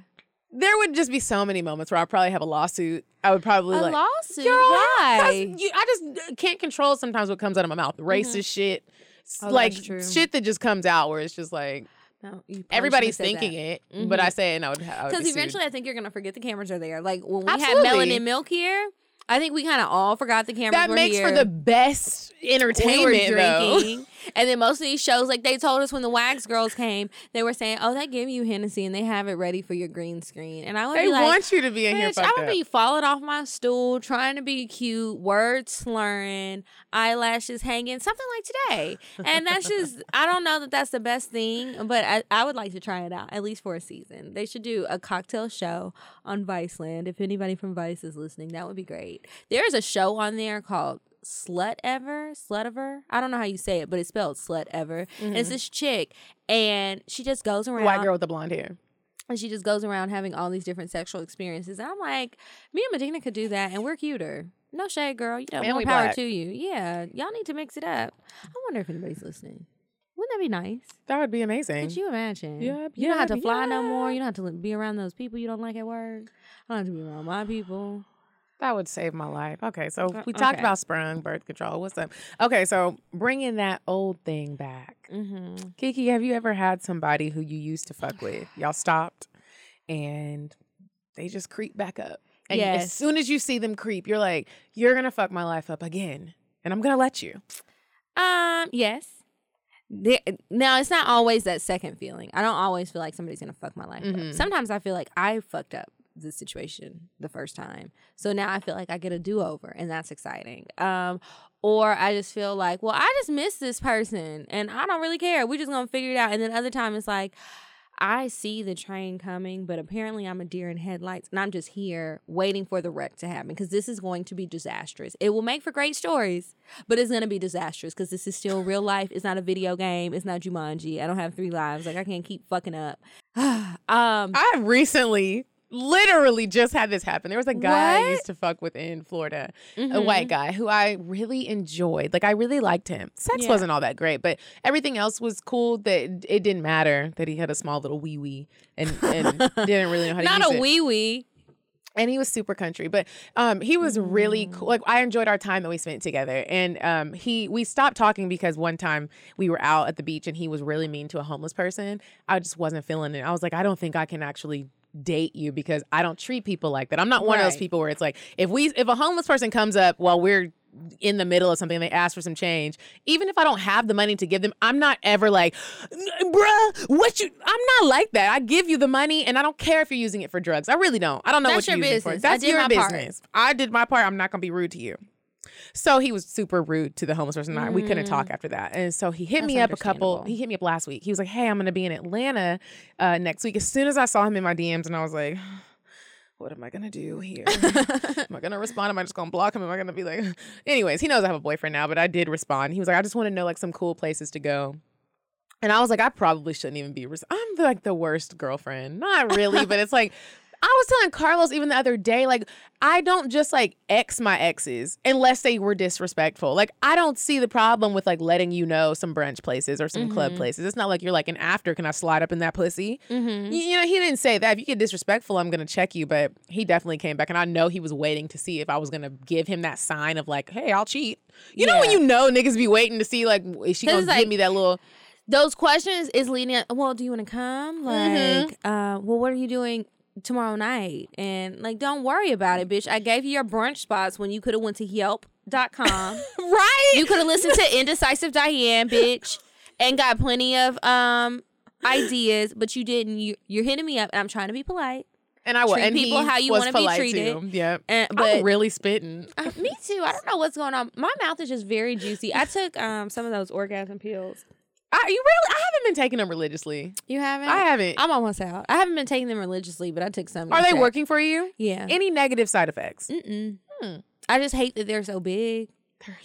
[SPEAKER 1] there would just be so many moments where I'd probably have a lawsuit. I would probably
[SPEAKER 2] A
[SPEAKER 1] like,
[SPEAKER 2] lawsuit? Why?
[SPEAKER 1] you- I just can't control sometimes what comes out of my mouth. Racist shit,
[SPEAKER 2] Mm-hmm. Oh,
[SPEAKER 1] like shit that just comes out where it's just like
[SPEAKER 2] No,
[SPEAKER 1] everybody's
[SPEAKER 2] shouldn't have said
[SPEAKER 1] thinking
[SPEAKER 2] that.
[SPEAKER 1] it, but I say it and I would. I
[SPEAKER 2] Because
[SPEAKER 1] be
[SPEAKER 2] eventually, I think you're gonna forget the cameras are there. Like when we
[SPEAKER 1] Absolutely.
[SPEAKER 2] had Melanin Milk here, I think we kind of all forgot the cameras
[SPEAKER 1] that makes
[SPEAKER 2] here.
[SPEAKER 1] for the best
[SPEAKER 2] we
[SPEAKER 1] entertainment. though.
[SPEAKER 2] drinking, and then most of these shows, like they told us when the Wax Girls came, they were saying, "Oh, they give you Hennessy and they have it ready for your green screen." And I would
[SPEAKER 1] They
[SPEAKER 2] be like,
[SPEAKER 1] want you to be in here.
[SPEAKER 2] I would
[SPEAKER 1] up.
[SPEAKER 2] be falling off my stool, trying to be cute, words slurring, eyelashes hanging, something like today. And that's just, I don't know that that's the best thing, but I, I would like to try it out, at least for a season. They should do a cocktail show on Viceland. If anybody from Vice is listening, that would be great. There is a show on there called Slutever, Slut Ever. I don't know how you say it, but it's spelled Slutever. And it's mm-hmm. this chick, and she just goes around
[SPEAKER 1] white girl with the blonde hair.
[SPEAKER 2] and she just goes around having all these different sexual experiences. And I'm like, me and Medina could do that, and we're cuter. No shade, girl. You know,
[SPEAKER 1] And
[SPEAKER 2] more
[SPEAKER 1] we
[SPEAKER 2] power
[SPEAKER 1] black.
[SPEAKER 2] to you. Yeah, y'all need to mix it up. I wonder if anybody's listening. Wouldn't that be nice?
[SPEAKER 1] That would be amazing.
[SPEAKER 2] Could you imagine?
[SPEAKER 1] Yep,
[SPEAKER 2] you don't have to
[SPEAKER 1] yep,
[SPEAKER 2] fly no more. You don't have to be around those people you don't like at work. I don't have to be around my people.
[SPEAKER 1] That would save my life. Okay, so
[SPEAKER 2] Okay,
[SPEAKER 1] we talked
[SPEAKER 2] okay.
[SPEAKER 1] about sprung birth control. What's up? Okay, so bringing that old thing back.
[SPEAKER 2] Mm-hmm.
[SPEAKER 1] Kiki, have you ever had somebody who you used to fuck with? Y'all stopped and they just creep back up. And as soon as you see them creep, you're like, you're going to fuck my life up again. And I'm going to let you.
[SPEAKER 2] Um, yes. There, now it's not always that second feeling. I don't always feel like somebody's gonna fuck my life
[SPEAKER 1] Mhm.
[SPEAKER 2] up. Sometimes I feel like I fucked up the situation the first time, so now I feel like I get a do over, and that's exciting. Um, or I just feel like, well, I just miss this person, and I don't really care. We're just gonna figure it out. And then other time it's like. I see the train coming, but apparently I'm a deer in headlights, and I'm just here waiting for the wreck to happen because this is going to be disastrous. It will make for great stories, but it's gonna be disastrous because this is still real life. It's not a video game. It's not Jumanji. I don't have three lives. Like I can't keep fucking up. um,
[SPEAKER 1] I recently literally just had this happen. There was a guy I used to fuck with in Florida, a
[SPEAKER 2] mhm.
[SPEAKER 1] white guy who I really enjoyed. Like I really liked him. Sex
[SPEAKER 2] Yeah.
[SPEAKER 1] wasn't all that great, but everything else was cool. That it didn't matter that he had a small little wee wee and, and didn't really know how to use it.
[SPEAKER 2] not a wee wee.
[SPEAKER 1] and he was super country but um he was really
[SPEAKER 2] Mm.
[SPEAKER 1] cool like i enjoyed our time that we spent together and um he we stopped talking because one time we were out at the beach and he was really mean to a homeless person i just wasn't feeling it i was like i don't think i can actually date you because i don't treat people like that. I'm not one of those people where it's like if we if a homeless person comes up while we're in the middle of something and they ask for some change even if i don't have the money to give them i'm not ever like bruh what you i'm not like that. I give you the money and i don't care if you're using it for drugs. I really don't. I don't know
[SPEAKER 2] That's
[SPEAKER 1] what you're
[SPEAKER 2] your
[SPEAKER 1] for.
[SPEAKER 2] business. I
[SPEAKER 1] that's your
[SPEAKER 2] my part.
[SPEAKER 1] business. I did my part. I'm not gonna be rude to you so he was super rude to the homeless person. and I- We couldn't talk after that, and so he hit
[SPEAKER 2] Mm. That's
[SPEAKER 1] me up a couple. He hit me up last week. He was like, "Hey, I'm going to be in Atlanta uh, next week." As soon as I saw him in my DMs, and I was like, "What am I going to do here? am I going to respond? Am I just going to block him? Am I going to be like?" Anyways, he knows I have a boyfriend now, but I did respond. He was like, "I just want to know like some cool places to go." And I was like, I probably shouldn't even be. Res- I'm like the worst girlfriend. Not really, but it's like I was telling Carlos even the other day, like I don't just like ex my exes unless they were disrespectful. Like I don't see the problem with like letting you know some brunch places or some club
[SPEAKER 2] Mhm.
[SPEAKER 1] places. It's not like you're like an after. Can I slide up in that pussy?
[SPEAKER 2] Mm-hmm.
[SPEAKER 1] You, you know, he didn't say that. If you get disrespectful, I'm gonna check you. But he definitely came back, and I know he was waiting to see if I was gonna give him that sign of like, hey, I'll cheat. You know when you know niggas be waiting to see like, is she
[SPEAKER 2] 'Cause
[SPEAKER 1] gonna give
[SPEAKER 2] like-
[SPEAKER 1] me that little?
[SPEAKER 2] Those questions is leading. Up, well, do you want to come? Like,
[SPEAKER 1] Mhm.
[SPEAKER 2] uh, well, what are you doing tomorrow night? And like, don't worry about it, bitch. I gave you your brunch spots when you could have went to Yelp.com.
[SPEAKER 1] Right?
[SPEAKER 2] you could have listened to Indecisive Diane, bitch, and got plenty of um ideas, but you didn't. You, you're hitting me up, and I'm trying to be polite.
[SPEAKER 1] And I was,
[SPEAKER 2] Treat
[SPEAKER 1] and
[SPEAKER 2] people how you wanna be treated.
[SPEAKER 1] Yeah,
[SPEAKER 2] And,
[SPEAKER 1] I'm
[SPEAKER 2] but
[SPEAKER 1] really spitting.
[SPEAKER 2] Uh, me too. I don't know what's going on. My mouth is just very juicy. I took um some of those orgasm pills.
[SPEAKER 1] I, you really? I haven't been taking them religiously.
[SPEAKER 2] You haven't?
[SPEAKER 1] I haven't.
[SPEAKER 2] I'm almost out. I haven't been taking them religiously, but I took some.
[SPEAKER 1] Are they
[SPEAKER 2] yesterday.
[SPEAKER 1] working for you?
[SPEAKER 2] Yeah.
[SPEAKER 1] Any negative side effects?
[SPEAKER 2] Mm-mm.
[SPEAKER 1] Hmm.
[SPEAKER 2] I just hate that they're so big.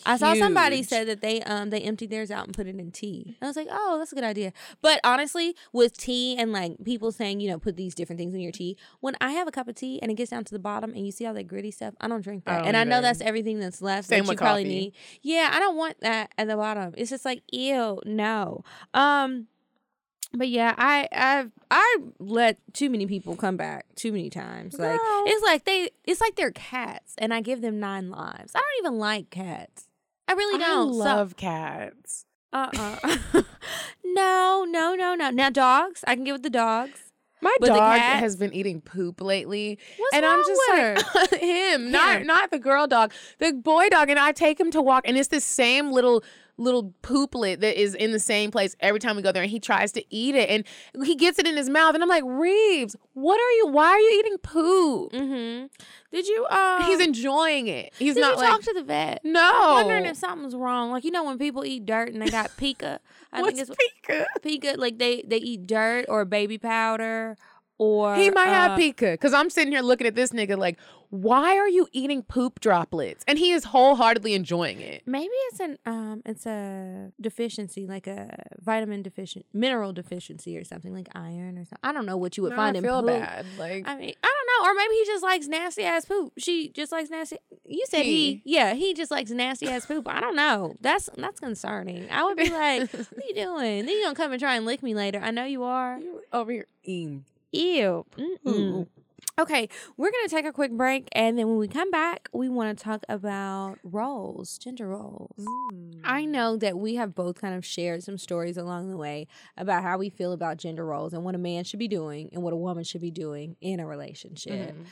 [SPEAKER 2] I saw somebody said that they um they emptied theirs out and put it in tea. I was like, oh, that's a good idea. But honestly, with tea and like people saying, you know, put these different things in your tea. When I have a cup of tea and it gets down to the bottom and you see all that gritty stuff, I don't drink
[SPEAKER 1] I
[SPEAKER 2] that.
[SPEAKER 1] don't
[SPEAKER 2] and I know that's everything that's left
[SPEAKER 1] Same
[SPEAKER 2] that you probably
[SPEAKER 1] coffee.
[SPEAKER 2] need. Yeah, I don't want that at the bottom. It's just like, ew, no. Um but yeah, I I've I let too many people come back too many times. Like
[SPEAKER 1] Girl.
[SPEAKER 2] it's like they it's like they're cats and I give them nine lives. I don't even like cats. I really don't.
[SPEAKER 1] I
[SPEAKER 2] So-
[SPEAKER 1] love cats.
[SPEAKER 2] uh-uh. no, no, no, no. Now dogs, I can get with the dogs.
[SPEAKER 1] My
[SPEAKER 2] But
[SPEAKER 1] dog
[SPEAKER 2] cat-
[SPEAKER 1] has been eating poop lately,
[SPEAKER 2] What's
[SPEAKER 1] and I'm just
[SPEAKER 2] with
[SPEAKER 1] like him, not
[SPEAKER 2] Him.
[SPEAKER 1] not the girl dog, the boy dog. And I take him to walk, and it's the same little little pooplet that is in the same place every time we go there, and he tries to eat it, and he gets it in his mouth, and I'm like, Reeves, what are you? Why are you eating poop?
[SPEAKER 2] Mm-hmm. Did you uh
[SPEAKER 1] He's enjoying it. He's
[SPEAKER 2] did
[SPEAKER 1] not
[SPEAKER 2] you
[SPEAKER 1] like
[SPEAKER 2] talk to the vet?
[SPEAKER 1] no.
[SPEAKER 2] Wondering if something's wrong. Like you know when people eat dirt and they got pica. I
[SPEAKER 1] What's
[SPEAKER 2] think it's
[SPEAKER 1] pica?
[SPEAKER 2] pica. Like they they eat dirt or baby powder or
[SPEAKER 1] He might have
[SPEAKER 2] uh,
[SPEAKER 1] pica because I'm sitting here looking at this nigga like, why are you eating poop droplets? And he is wholeheartedly enjoying it.
[SPEAKER 2] Maybe it's an um it's a deficiency like a vitamin deficient mineral deficiency or something like iron or something. I don't know what you would
[SPEAKER 1] No,
[SPEAKER 2] find
[SPEAKER 1] I
[SPEAKER 2] in
[SPEAKER 1] feel
[SPEAKER 2] poop.
[SPEAKER 1] bad. Like
[SPEAKER 2] I mean, I don't know, or maybe he just likes nasty ass poop. She just likes nasty. You said he,
[SPEAKER 1] He.
[SPEAKER 2] yeah, he just likes nasty ass poop. I don't know. That's that's concerning. I would be like, what are you doing? Then you gonna come and try and lick me later? I know you are.
[SPEAKER 1] over here eating.
[SPEAKER 2] Ew. Mm-mm. Okay, we're gonna take a quick break, and then when we come back, we want to talk about roles, gender roles. I mm. know that we have both kind of shared some stories along the way about how we feel about gender roles and what a man should be doing and what a woman should be doing in a relationship. Mm-hmm.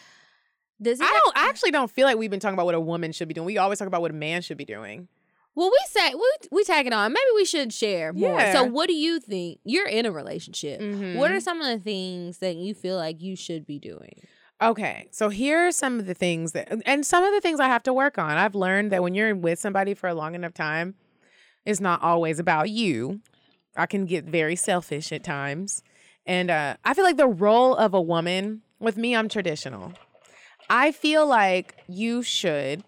[SPEAKER 2] Does it?
[SPEAKER 1] I don't. I actually don't feel like we've been talking about what a woman should be doing. We always talk about what a man should be doing.
[SPEAKER 2] Well, we say we we tag it on. Maybe we should share more.
[SPEAKER 1] Yeah.
[SPEAKER 2] So, what do you think? You're in a relationship.
[SPEAKER 1] Mhm.
[SPEAKER 2] What are some of the things that you feel like you should be doing?
[SPEAKER 1] Okay, so here are some of the things that, and some of the things I have to work on. I've learned that when you're with somebody for a long enough time, it's not always about you. I can get very selfish at times. And uh, I feel like the role of a woman, with me, I'm traditional. I feel like you should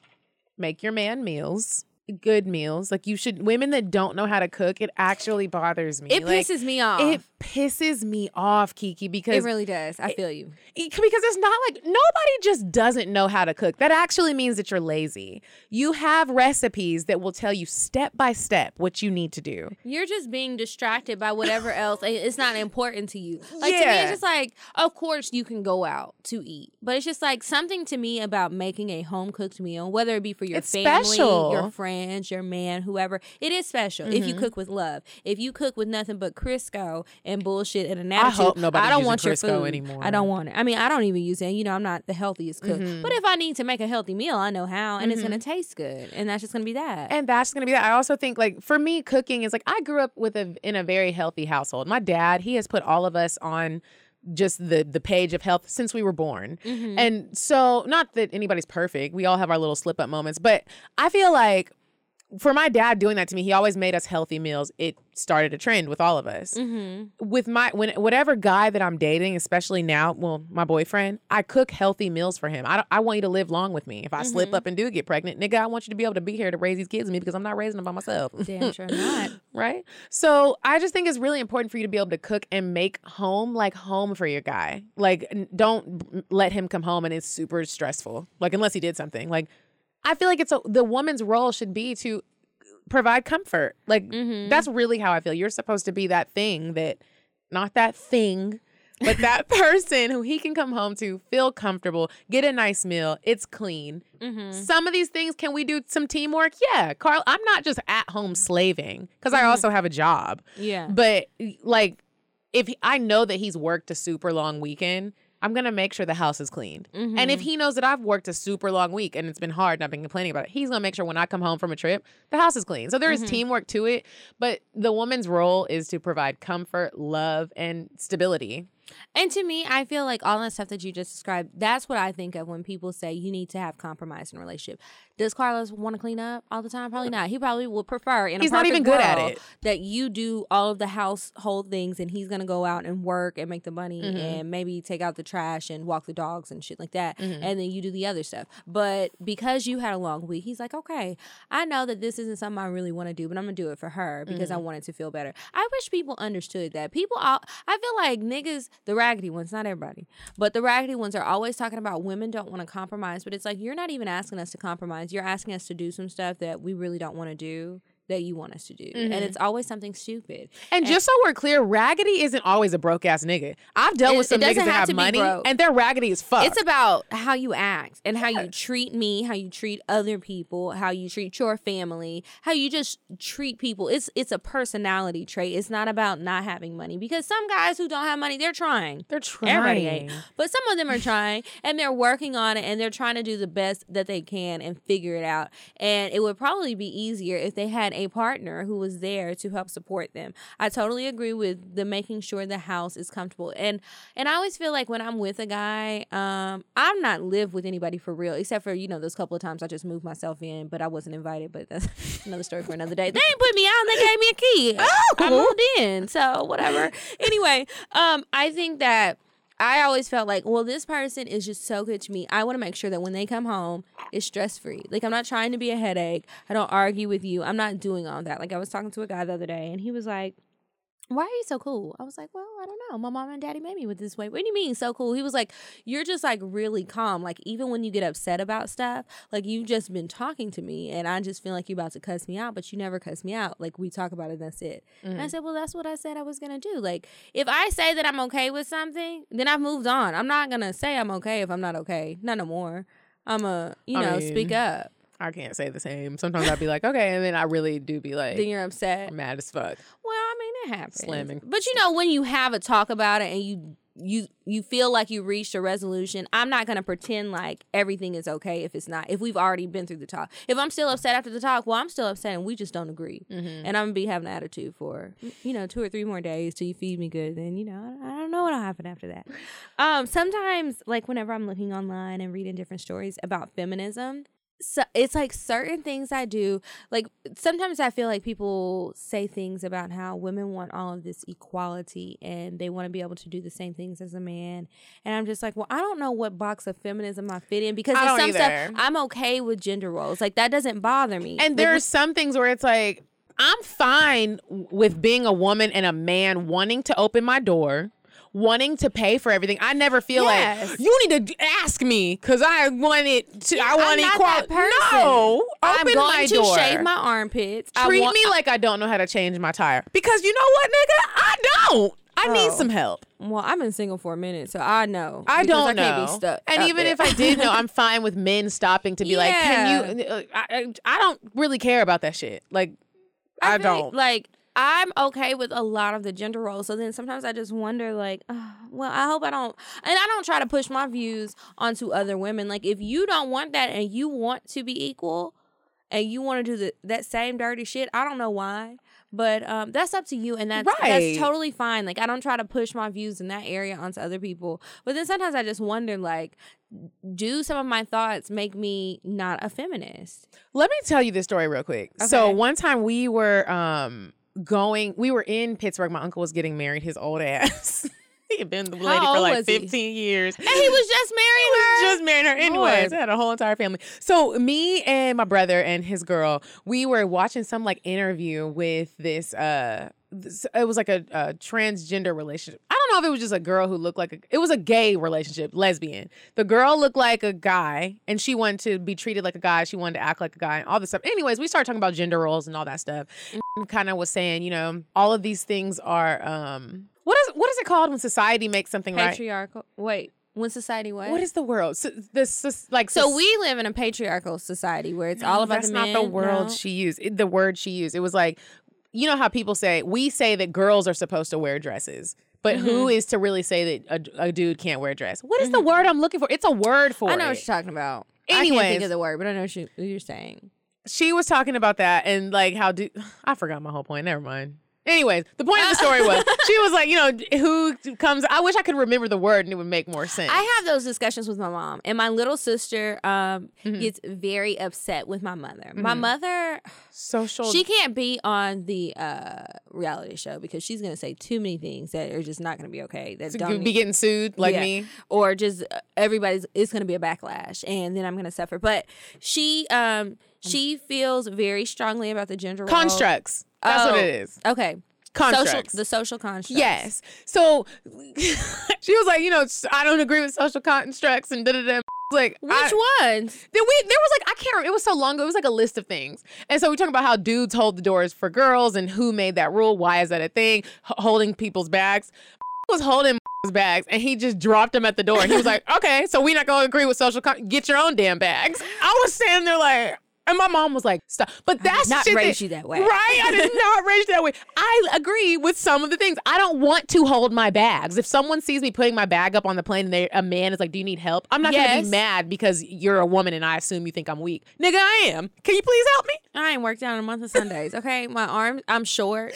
[SPEAKER 1] make your man meals, good meals. Like you should, women that don't know how to cook, it actually bothers me.
[SPEAKER 2] It
[SPEAKER 1] Like,
[SPEAKER 2] pisses me off.
[SPEAKER 1] It pisses me off, Kiki, because
[SPEAKER 2] It really does. I feel you.
[SPEAKER 1] it- because it's not like nobody just doesn't know how to cook. That actually means that you're lazy. You have recipes that will tell you step by step what you need to do.
[SPEAKER 2] You're just being distracted by whatever else. It's not important to you. Like to me, it's just like, of course you can go out to eat, but it's just like something to me about making a home cooked meal, whether it be for your
[SPEAKER 1] It's
[SPEAKER 2] family,
[SPEAKER 1] special.
[SPEAKER 2] your friends, your man, whoever. It is special if
[SPEAKER 1] Mm-hmm.
[SPEAKER 2] you cook with love. If you cook with nothing but Crisco and bullshit and an attitude,
[SPEAKER 1] hope nobody's
[SPEAKER 2] I don't want your food
[SPEAKER 1] anymore.
[SPEAKER 2] I don't want it. I mean, I don't even use it. You know, I'm not the healthiest cook,
[SPEAKER 1] Mm-hmm.
[SPEAKER 2] but if I need to make a healthy meal, I know how, and it's gonna taste good, and that's just gonna be that.
[SPEAKER 1] And that's gonna be that. I also think like for me, cooking is like I grew up with a in a very healthy household. My dad, he has put all of us on just the the page of health since we were born.
[SPEAKER 2] Mm-hmm.
[SPEAKER 1] And so not that anybody's perfect. We all have our little slip up moments, but I feel like for my dad doing that to me, he always made us healthy meals. It started a trend with all of us.
[SPEAKER 2] Mm-hmm.
[SPEAKER 1] With my when whatever guy that I'm dating, especially now, well, my boyfriend, I cook healthy meals for him. I I want you to live long with me. If I
[SPEAKER 2] Mm-hmm.
[SPEAKER 1] slip up and do get pregnant, nigga, I want you to be able to be here to raise these kids with me because I'm not raising them by myself.
[SPEAKER 2] Damn sure not.
[SPEAKER 1] right? So I just think it's really important for you to be able to cook and make home like home for your guy. Like, don't let him come home and it's super stressful. Like, unless he did something. Like, I feel like it's a, the woman's role should be to provide comfort. Like,
[SPEAKER 2] Mm-hmm.
[SPEAKER 1] that's really how I feel. You're supposed to be that thing that, not that thing. But that person who he can come home to, feel comfortable, get a nice meal, it's clean.
[SPEAKER 2] Mm-hmm.
[SPEAKER 1] Some of these things, can we do some teamwork? Yeah, Carl, I'm not just at home slaving because
[SPEAKER 2] Mm-hmm.
[SPEAKER 1] I also have a job.
[SPEAKER 2] Yeah.
[SPEAKER 1] But like, if he- I know that he's worked a super long weekend, I'm gonna make sure the house is cleaned. And
[SPEAKER 2] Mm-hmm.
[SPEAKER 1] if he knows that I've worked a super long week and it's been hard and I've been complaining about it, he's gonna make sure when I come home from a trip, the house is clean. So there
[SPEAKER 2] Mm-hmm.
[SPEAKER 1] is teamwork to it, but the woman's role is to provide comfort, love, and stability.
[SPEAKER 2] And to me, I feel like all the stuff that you just described, that's what I think of when people say you need to have compromise in a relationship. Does Carlos want to clean up all the time? Probably not. He probably would prefer in
[SPEAKER 1] He's
[SPEAKER 2] a
[SPEAKER 1] not even good at
[SPEAKER 2] world
[SPEAKER 1] it.
[SPEAKER 2] that you do all of the household things and he's gonna go out and work and make the money
[SPEAKER 1] Mm-hmm.
[SPEAKER 2] and maybe take out the trash and walk the dogs and shit like that.
[SPEAKER 1] Mm-hmm.
[SPEAKER 2] And then you do the other stuff. But because you had a long week, he's like, Okay, I know that this isn't something I really want to do, but I'm gonna do it for her because I
[SPEAKER 1] Mm-hmm.
[SPEAKER 2] want it to feel better. I wish people understood that. People I I feel like niggas, the raggedy ones, not everybody, but the raggedy ones are always talking about women don't want to compromise. But it's like you're not even asking us to compromise. You're asking us to do some stuff that we really don't want to do that you want us to do.
[SPEAKER 1] Mm-hmm.
[SPEAKER 2] And it's always something stupid.
[SPEAKER 1] And just so we're clear, raggedy isn't always a broke ass nigga. I've dealt
[SPEAKER 2] It-
[SPEAKER 1] with some niggas
[SPEAKER 2] doesn't
[SPEAKER 1] that
[SPEAKER 2] have
[SPEAKER 1] have money and they're raggedy as fuck.
[SPEAKER 2] It's about how you act and how you treat me, how you treat other people, how you treat your family, how you just treat people. It's it's a personality trait. It's not about not having money because some guys who don't have money, they're trying.
[SPEAKER 1] they're trying.
[SPEAKER 2] Everybody ain't. But some of them are trying and they're working on it and they're trying to do the best that they can and figure it out. And it would probably be easier if they had a partner who was there to help support them. I totally agree with the making sure the house is comfortable. And and I always feel like when I'm with a guy, um, I'm not live with anybody for real, except for, you know, those couple of times I just moved myself in, but I wasn't invited. But that's another story for another day. They ain't put me out, they gave me a key. I moved in. So whatever. Anyway, um, I think that I always felt like, well, this person is just so good to me. I want to make sure that when they come home, it's stress free. Like, I'm not trying to be a headache. I don't argue with you. I'm not doing all that. Like, I was talking to a guy the other day, and he was like, why are you so cool? I was like, well, I don't know. My mom and daddy made me with this way. What do you mean so cool? He was like, you're just like really calm. Like even when you get upset about stuff, like you've just been talking to me and I just feel like you're about to cuss me out, but you never cuss me out. Like we talk about it, that's it. And I mm. said, well, that's what I said I was gonna do. Like if I say that I'm okay with something, then I've moved on. I'm not gonna say I'm okay if I'm not okay. Not no more. I'm a you
[SPEAKER 1] I
[SPEAKER 2] know speak up.
[SPEAKER 1] I can't say the same. Sometimes I'd be like, okay, and then I really do be like
[SPEAKER 2] Then you're upset.
[SPEAKER 1] mad as fuck.
[SPEAKER 2] Well, I mean, it happens.
[SPEAKER 1] Slamming.
[SPEAKER 2] But you know, when you have a talk about it and you you you feel like you reached a resolution, I'm not gonna pretend like everything is okay if it's not. If we've already been through the talk. If I'm still upset after the talk, well, I'm still upset and we just don't agree.
[SPEAKER 1] Mm-hmm.
[SPEAKER 2] And I'm gonna be having an attitude for you know two or three more days till you feed me good. Then you know I, I don't know what'll happen after that. Um, sometimes like whenever I'm looking online and reading different stories about feminism, so it's like certain things I do. Like sometimes I feel like people say things about how women want all of this equality and they want to be able to do the same things as a man. And I'm just like, well, I don't know what box of feminism I fit in because there's some
[SPEAKER 1] either.
[SPEAKER 2] stuff I'm okay with gender roles. Like that doesn't bother me.
[SPEAKER 1] And
[SPEAKER 2] Like,
[SPEAKER 1] are some things where it's like, I'm fine with being a woman and a man wanting to open my door, wanting to pay for everything. I never feel
[SPEAKER 2] Yes.
[SPEAKER 1] like you need to ask me because I want it to. I
[SPEAKER 2] I'm
[SPEAKER 1] want equality. No,
[SPEAKER 2] I'm going
[SPEAKER 1] my
[SPEAKER 2] to
[SPEAKER 1] door.
[SPEAKER 2] shave my armpits. I
[SPEAKER 1] Treat
[SPEAKER 2] want-
[SPEAKER 1] me like I don't know how to change my tire because you know what, nigga, I don't. I need
[SPEAKER 2] Oh.
[SPEAKER 1] some help.
[SPEAKER 2] Well, I've been single for a minute, so I know.
[SPEAKER 1] I don't
[SPEAKER 2] I
[SPEAKER 1] know.
[SPEAKER 2] Can't be stuck
[SPEAKER 1] and even
[SPEAKER 2] there.
[SPEAKER 1] if I did know, I'm fine with men stopping to be like, "Can you?" uh, I, I I don't really care about that shit. Like, I,
[SPEAKER 2] feel
[SPEAKER 1] don't.
[SPEAKER 2] like I'm okay with a lot of the gender roles. So then sometimes I just wonder, like, uh, well, I hope I don't, and I don't try to push my views onto other women. Like, if you don't want that and you want to be equal, and you want to do the that same dirty shit, I don't know why. But um, that's up to you, and that's
[SPEAKER 1] Right.
[SPEAKER 2] that's totally fine. Like I don't try to push my views in that area onto other people. But then sometimes I just wonder, like, do some of my thoughts make me not a feminist?
[SPEAKER 1] Let me tell you this story real quick. So one time we were um going, we were in Pittsburgh. My uncle was getting married. His old ass. he had been the lady for like
[SPEAKER 2] was he?
[SPEAKER 1] 15 years.
[SPEAKER 2] And he was just marrying her.
[SPEAKER 1] just married her anyways. Had a whole entire family. So me and my brother and his girl, we were watching some like interview with this uh this, it was like a, a transgender relationship. I don't know if it was just a girl who looked like a, it was a gay relationship, lesbian. The girl looked like a guy and she wanted to be treated like a guy. She wanted to act like a guy and all this stuff. Anyways, we started talking about gender roles and all that stuff. And kind of was saying, you know, all of these things are um what is what is it called when society makes something right?
[SPEAKER 2] patriarchal. Wait, when society what?
[SPEAKER 1] What is the world? So, this, like
[SPEAKER 2] so we live in a patriarchal society where it's all
[SPEAKER 1] No,
[SPEAKER 2] about
[SPEAKER 1] that's
[SPEAKER 2] the
[SPEAKER 1] not the word
[SPEAKER 2] No?
[SPEAKER 1] she used. It- the word she used. It was like, you know how people say we say that girls are supposed to wear dresses, but who
[SPEAKER 2] Mm-hmm.
[SPEAKER 1] is to really say that a, a dude can't wear a dress? What is the word I'm looking for? It's a word for
[SPEAKER 2] I know
[SPEAKER 1] it.
[SPEAKER 2] what you're talking about. I can't think of the word, but I know what you're saying.
[SPEAKER 1] She was talking about that and like how do I forgot my whole point. Never mind. Anyways, the point of the story was she was like, you know, who comes. I wish I could remember the word and it would make more sense.
[SPEAKER 2] I have those discussions with my mom, and my little sister um,
[SPEAKER 1] Mhm.
[SPEAKER 2] gets very upset with my mother. My
[SPEAKER 1] Mhm.
[SPEAKER 2] mother,
[SPEAKER 1] Social.
[SPEAKER 2] she can't be on the uh, reality show because she's going to say too many things that are just not going to be okay. That
[SPEAKER 1] to
[SPEAKER 2] don't
[SPEAKER 1] be getting sued like
[SPEAKER 2] Yeah.
[SPEAKER 1] me.
[SPEAKER 2] or just uh, everybody's it's going to be a backlash and then i'm going to suffer but she um she feels very strongly about the gender role.
[SPEAKER 1] Constructs. That's what
[SPEAKER 2] Oh.
[SPEAKER 1] it is.
[SPEAKER 2] okay social
[SPEAKER 1] Constructs.
[SPEAKER 2] the social constructs
[SPEAKER 1] Yes. So she was like, you know, I don't agree with social constructs and da da da. Like,
[SPEAKER 2] which
[SPEAKER 1] I,
[SPEAKER 2] ones
[SPEAKER 1] Then we there was like I can't remember. It was so long ago. It was like a list of things. And so we talk about how dudes hold the doors for girls and who made that rule. Why is that a thing? H- holding people's bags. was holding bags and he just dropped them at the door. He was like, "Okay, so we not gonna agree with social. Con- get your own damn bags." I was standing there like. And my mom was like, "Stop!" But that's
[SPEAKER 2] not
[SPEAKER 1] shit
[SPEAKER 2] raise you that way.
[SPEAKER 1] right? I did not raise you that way. I agree with some of the things. I don't want to hold my bags. If someone sees me putting my bag up on the plane and they, a man is like, "Do you need help?" I'm not gonna be mad because you're a woman and I assume you think I'm weak. Nigga, I am. Can you please help me?
[SPEAKER 2] i ain't worked out in a month of sundays okay my arms i'm short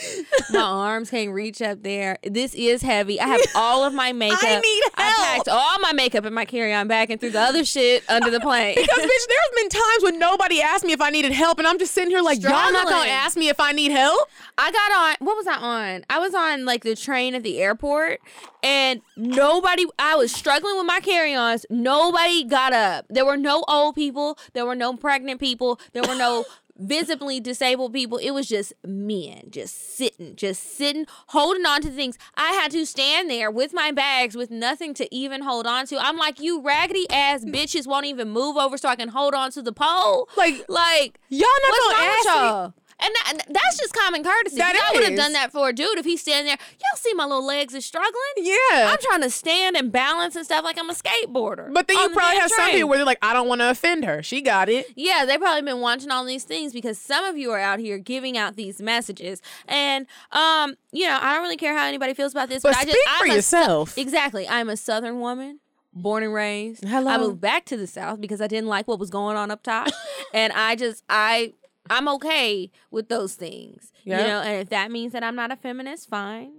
[SPEAKER 2] my arms can't reach up there this is heavy i have all of my makeup
[SPEAKER 1] need
[SPEAKER 2] i packed all my makeup in my carry-on bag and threw the other shit under the plane
[SPEAKER 1] Because bitch, there's been times when nobody asked me if I needed help, and I'm just sitting here like, y'all not gonna ask me if I need help.
[SPEAKER 2] I got on. What was I on? I was on like the train at the airport, and nobody. I was struggling with my carry-ons. Nobody got up. There were no old people. There were no pregnant people. There were no visibly disabled people. It was just men, just sitting, just sitting, holding on to things. I had to stand there with my bags with nothing to even hold on to. I'm like, you raggedy ass mm. bitches won't even move over so I can hold on to the pole.
[SPEAKER 1] Like,
[SPEAKER 2] Like,
[SPEAKER 1] y'all not gonna ask
[SPEAKER 2] y'all? And that, and that's just common courtesy.
[SPEAKER 1] That
[SPEAKER 2] I would have done that for a dude if he's standing there. Y'all see my little legs is struggling.
[SPEAKER 1] Yeah.
[SPEAKER 2] I'm trying to stand and balance and stuff like I'm a skateboarder.
[SPEAKER 1] but then you
[SPEAKER 2] the
[SPEAKER 1] probably have some people where they're like, I don't want to offend her. She got it.
[SPEAKER 2] Yeah, they probably been watching all these things because some of you are out here giving out these messages, and um, you know, I don't really care how anybody feels about this,
[SPEAKER 1] But
[SPEAKER 2] but, I
[SPEAKER 1] speak
[SPEAKER 2] just
[SPEAKER 1] for
[SPEAKER 2] I'm a
[SPEAKER 1] yourself.
[SPEAKER 2] exactly, I'm a Southern woman. Born and raised.
[SPEAKER 1] Hello.
[SPEAKER 2] I moved back to the South because I didn't like what was going on up top, and I just I I'm okay with those things.
[SPEAKER 1] Yeah.
[SPEAKER 2] You know, and if that means that I'm not a feminist, fine.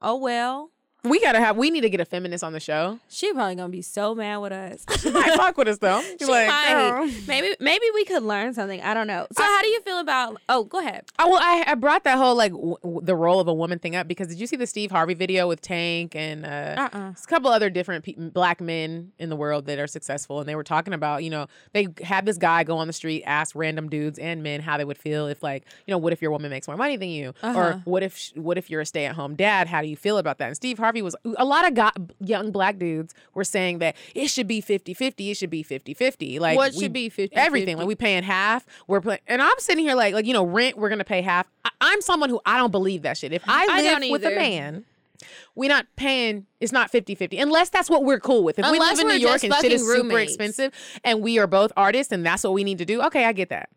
[SPEAKER 2] Oh well.
[SPEAKER 1] We gotta have. We need to get a feminist on the show.
[SPEAKER 2] She probably gonna be so mad with us.
[SPEAKER 1] She might fuck with us though. She's
[SPEAKER 2] She
[SPEAKER 1] like,
[SPEAKER 2] might.
[SPEAKER 1] "Oh."
[SPEAKER 2] Maybe maybe we could learn something. I don't know. So how do you feel about? Oh, go ahead.
[SPEAKER 1] Oh, well, I, I brought that whole like w- w- the role of a woman thing up because did you see the Steve Harvey video with Tank and uh,
[SPEAKER 2] Uh-uh.
[SPEAKER 1] a couple other different pe- black men in the world that are successful, and they were talking about you know they had this guy go on the street ask random dudes and men how they would feel if like you know what if your woman makes more money than you,
[SPEAKER 2] Uh-huh.
[SPEAKER 1] or what if sh- what if you're a stay at home dad? How do you feel about that? And Steve Harvey was a lot of guy, young black dudes were saying that it should be 50-50, it should be 50-50. Like
[SPEAKER 2] What
[SPEAKER 1] we-
[SPEAKER 2] should be 50-50?
[SPEAKER 1] everything. Like we paying half. We're playing, and I'm sitting here like like you know rent. We're gonna pay half. I, I'm someone who I don't believe that shit. If I
[SPEAKER 2] I
[SPEAKER 1] live
[SPEAKER 2] don't
[SPEAKER 1] with a man. We're not paying. It's not 50-50. unless that's what we're cool with. If we
[SPEAKER 2] Unless
[SPEAKER 1] live in New York and shit is
[SPEAKER 2] fucking
[SPEAKER 1] super
[SPEAKER 2] roommates.
[SPEAKER 1] expensive, and we are both artists, and that's what we need to do. Okay, I get that.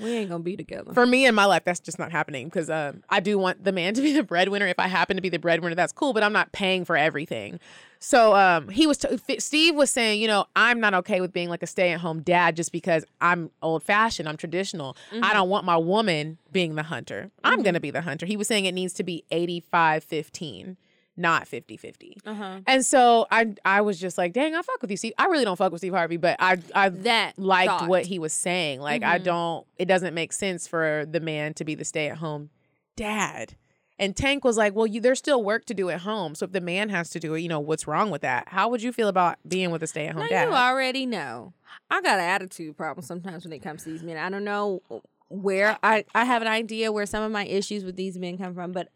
[SPEAKER 2] We ain't gonna be together.
[SPEAKER 1] For me in my life, that's just not happening because um, I do want the man to be the breadwinner. If I happen to be the breadwinner, that's cool, but I'm not paying for everything. So um, he was, t- Steve was saying, you know, I'm not okay with being like a stay at home dad just because I'm old fashioned, I'm traditional. I don't want my woman being the hunter. I'm going to be the hunter. He was saying it needs to be 85 15, not 50 50.
[SPEAKER 2] uh-huh.
[SPEAKER 1] And so I I was just like, dang, I fuck with you, Steve. I really don't fuck with Steve Harvey, but I I
[SPEAKER 2] That
[SPEAKER 1] liked
[SPEAKER 2] thought.
[SPEAKER 1] what he was saying. Like I
[SPEAKER 2] Mhm.
[SPEAKER 1] don't it doesn't make sense for the man to be the stay at home dad. And Tank was like, "Well, you there's still work to do at home. So if the man has to do it, you know, what's wrong with that? How would you feel about being with a stay at home dad?"
[SPEAKER 2] you already know. I got an attitude problem sometimes when it comes to these men. I don't know where I I have an idea where some of my issues with these men come from, but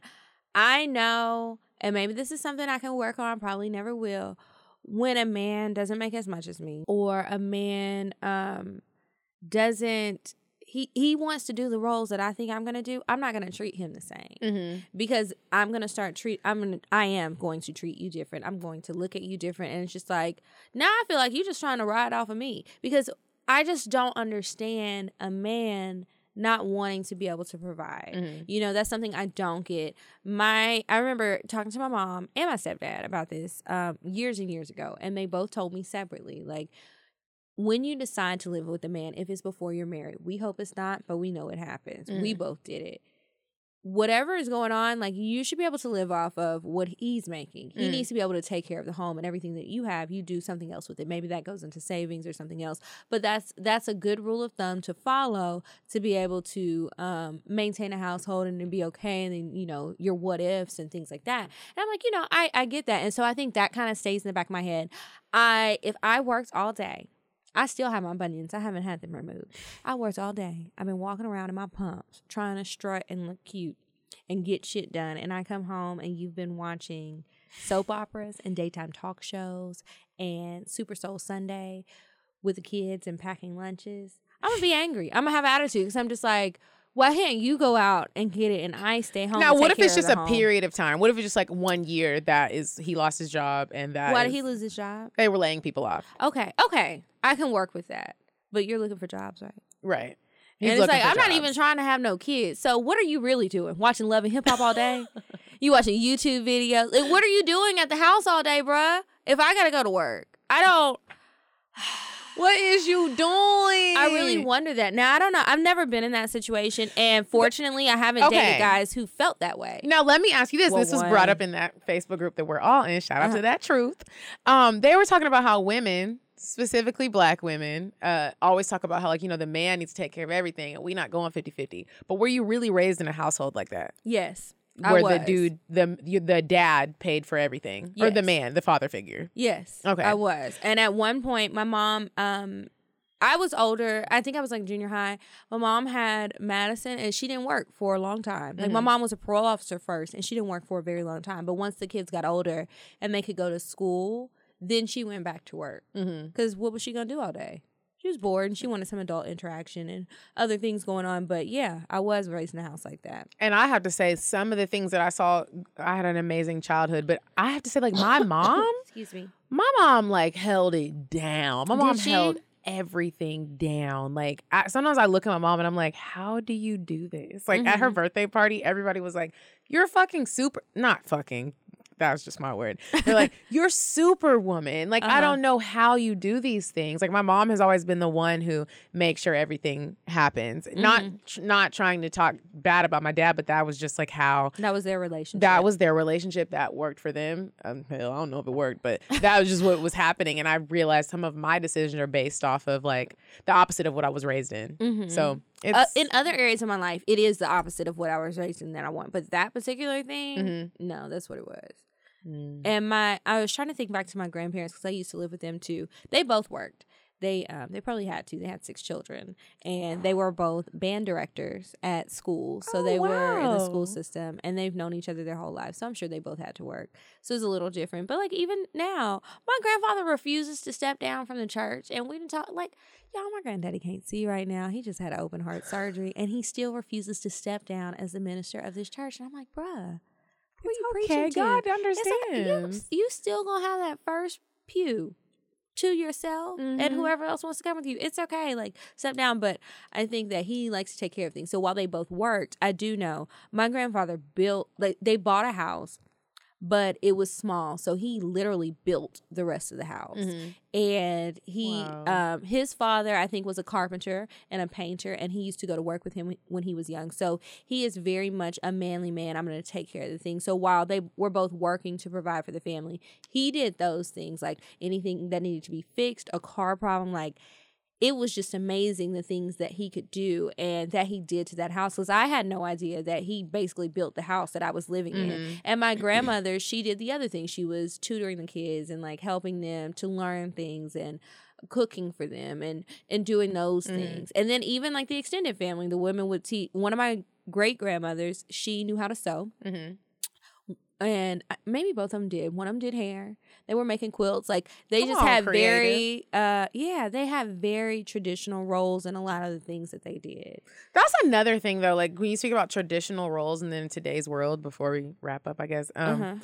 [SPEAKER 2] I know, and maybe this is something I can work on. Probably never will. When a man doesn't make as much as me, or a man um doesn't he he wants to do the roles that I think I'm gonna do, I'm not gonna treat him the same
[SPEAKER 1] mm-hmm.
[SPEAKER 2] because I'm gonna start treat I'm gonna I am going to treat you different. I'm going to look at you different, and it's just like now I feel like you're just trying to ride off of me because I just don't understand a man not wanting to be able to provide.
[SPEAKER 1] Mhm.
[SPEAKER 2] You know, that's something I don't get. My I remember talking to my mom and my stepdad about this um, years and years ago, and they both told me separately, like. When you decide to live with a man, if it's before you're married, we hope it's not, but we know it happens. We
[SPEAKER 1] Mhm.
[SPEAKER 2] both did it whatever is going on, like you should be able to live off of what he's making. He
[SPEAKER 1] Mm.
[SPEAKER 2] needs to be able to take care of the home and everything that you have. You do something else with it. Maybe that goes into savings or something else. But that's that's a good rule of thumb to follow to be able to um, maintain a household and to be okay. And then you know your what ifs and things like that. And I'm like, you know, I I get that. And so I think that kind of stays in the back of my head. I if I worked all day. I still have my bunions. I haven't had them removed. I worked all day. I've been walking around in my pumps, trying to strut and look cute and get shit done. And I come home and you've been watching soap operas and daytime talk shows and Super Soul Sunday with the kids and packing lunches. I'm gonna be angry. I'm gonna have attitude because I'm just like, why can't you go out and get it and I stay home?
[SPEAKER 1] Now, what if it's just a
[SPEAKER 2] home?
[SPEAKER 1] period of time? What if it's just like one year that is he lost his job and that
[SPEAKER 2] Why did he lose his job?
[SPEAKER 1] they were laying people off?
[SPEAKER 2] Okay, okay, I can work with that. But you're looking for jobs, right?
[SPEAKER 1] Right.
[SPEAKER 2] and it's like I'm not even trying to have no kids. So what are you really doing? Watching Love and Hip Hop all day? you watching YouTube videos? Like, what are you doing at the house all day, bruh? If I gotta go to work, I don't.
[SPEAKER 1] What is you doing?
[SPEAKER 2] I really wonder that. Now I don't know. I've never been in that situation, and fortunately, I haven't
[SPEAKER 1] Okay.
[SPEAKER 2] dated guys who felt that way.
[SPEAKER 1] Now let me ask you this.
[SPEAKER 2] Well,
[SPEAKER 1] this was brought up in that Facebook group that we're all in. Shout out
[SPEAKER 2] Uh-huh.
[SPEAKER 1] to that truth. Um, they were talking about how women, specifically black women, uh, always talk about how like, you know, the man needs to take care of everything and we not going 50-50. But were you really raised in a household like that?
[SPEAKER 2] Yes, I
[SPEAKER 1] Where the dude the the dad paid for everything. Or the man, the father figure.
[SPEAKER 2] Yes.
[SPEAKER 1] Okay.
[SPEAKER 2] I was. And at one point my mom um I was older. I think I was like junior high. My mom had Madison and she didn't work for a long time. Like my
[SPEAKER 1] Mhm.
[SPEAKER 2] mom was a parole officer first and she didn't work for a very long time. But once the kids got older and they could go to school, then she went back to work.
[SPEAKER 1] Mm-hmm.
[SPEAKER 2] Cuz what was she going to do all day? She was bored and she wanted some adult interaction and other things going on. But yeah, I was raised in a house like that.
[SPEAKER 1] And I have to say, some of the things that I saw, I had an amazing childhood, but I have to say, like, my mom,
[SPEAKER 2] Excuse me.
[SPEAKER 1] my mom, like, held it down. My
[SPEAKER 2] Did
[SPEAKER 1] mom
[SPEAKER 2] she?
[SPEAKER 1] held everything down. Like, I, sometimes I look at my mom and I'm like, how do you do this? Like, at her
[SPEAKER 2] Mhm.
[SPEAKER 1] birthday party, everybody was like, you're fucking super, not fucking. That was just my word. They're like, you're superwoman. Like, I
[SPEAKER 2] Uh-huh.
[SPEAKER 1] don't know how you do these things. Like, my mom has always been the one who makes sure everything happens. Not,
[SPEAKER 2] Mm-hmm.
[SPEAKER 1] tr- not trying to talk bad about my dad, but that was just like how
[SPEAKER 2] That was their relationship.
[SPEAKER 1] that was their relationship that worked for them. Um, hell, I don't know if it worked, but that was just what was happening. And I realized some of my decisions are based off of like the opposite of what I was raised in.
[SPEAKER 2] Mhm.
[SPEAKER 1] So it's
[SPEAKER 2] uh, in other areas of my life, it is the opposite of what I was raised in that I want. But that particular thing,
[SPEAKER 1] Mhm.
[SPEAKER 2] no, that's what it was.
[SPEAKER 1] Mm.
[SPEAKER 2] And my, I was trying to think back to my grandparents because I used to live with them too. They both worked. They, um, they probably had to. They had six children, and they were both band directors at school. So
[SPEAKER 1] Oh,
[SPEAKER 2] they were in the school system, and they've known each other their whole life. So I'm sure they both had to work. So it's a little different. But like even now, my grandfather refuses to step down from the church, and we didn't talk like y'all. My granddaddy can't see right now. He just had an open heart surgery, and he still refuses to step down as the minister of this church. And I'm like, bruh. Who are you
[SPEAKER 1] okay,
[SPEAKER 2] preaching to?
[SPEAKER 1] God
[SPEAKER 2] It's like, you,
[SPEAKER 1] understands.
[SPEAKER 2] you still gonna have that first pew to yourself
[SPEAKER 1] Mhm.
[SPEAKER 2] and whoever else wants to come with you. It's okay. Like step down. But I think that he likes to take care of things. So while they both worked, I do know my grandfather built like they bought a house, but it was small. So he literally built the rest of the house.
[SPEAKER 1] Mhm.
[SPEAKER 2] And he
[SPEAKER 1] Wow.
[SPEAKER 2] um his father I think was a carpenter and a painter and he used to go to work with him when he was young. So he is very much a manly man. I'm going to take care of the things. So while they were both working to provide for the family, he did those things like anything that needed to be fixed, a car problem like it was just amazing the things that he could do and that he did to that house because I had no idea that he basically built the house that I was living in.
[SPEAKER 1] Mhm.
[SPEAKER 2] And my grandmother, she did the other thing. She was tutoring the kids and like helping them to learn things and cooking for them and and doing those
[SPEAKER 1] Mhm.
[SPEAKER 2] things. And then even like the extended family, the women would teach. One of my great grandmothers, she knew how to sew
[SPEAKER 1] Mhm.
[SPEAKER 2] And maybe both of them did. One of them did hair. They were making quilts. Like they
[SPEAKER 1] Come
[SPEAKER 2] just
[SPEAKER 1] on,
[SPEAKER 2] had
[SPEAKER 1] creative.
[SPEAKER 2] very, uh, yeah, they have very traditional roles in a lot of the things that they did.
[SPEAKER 1] That's another thing though. Like when you speak about traditional roles and then in today's world, before we wrap up, I guess. Um,
[SPEAKER 2] uh-huh.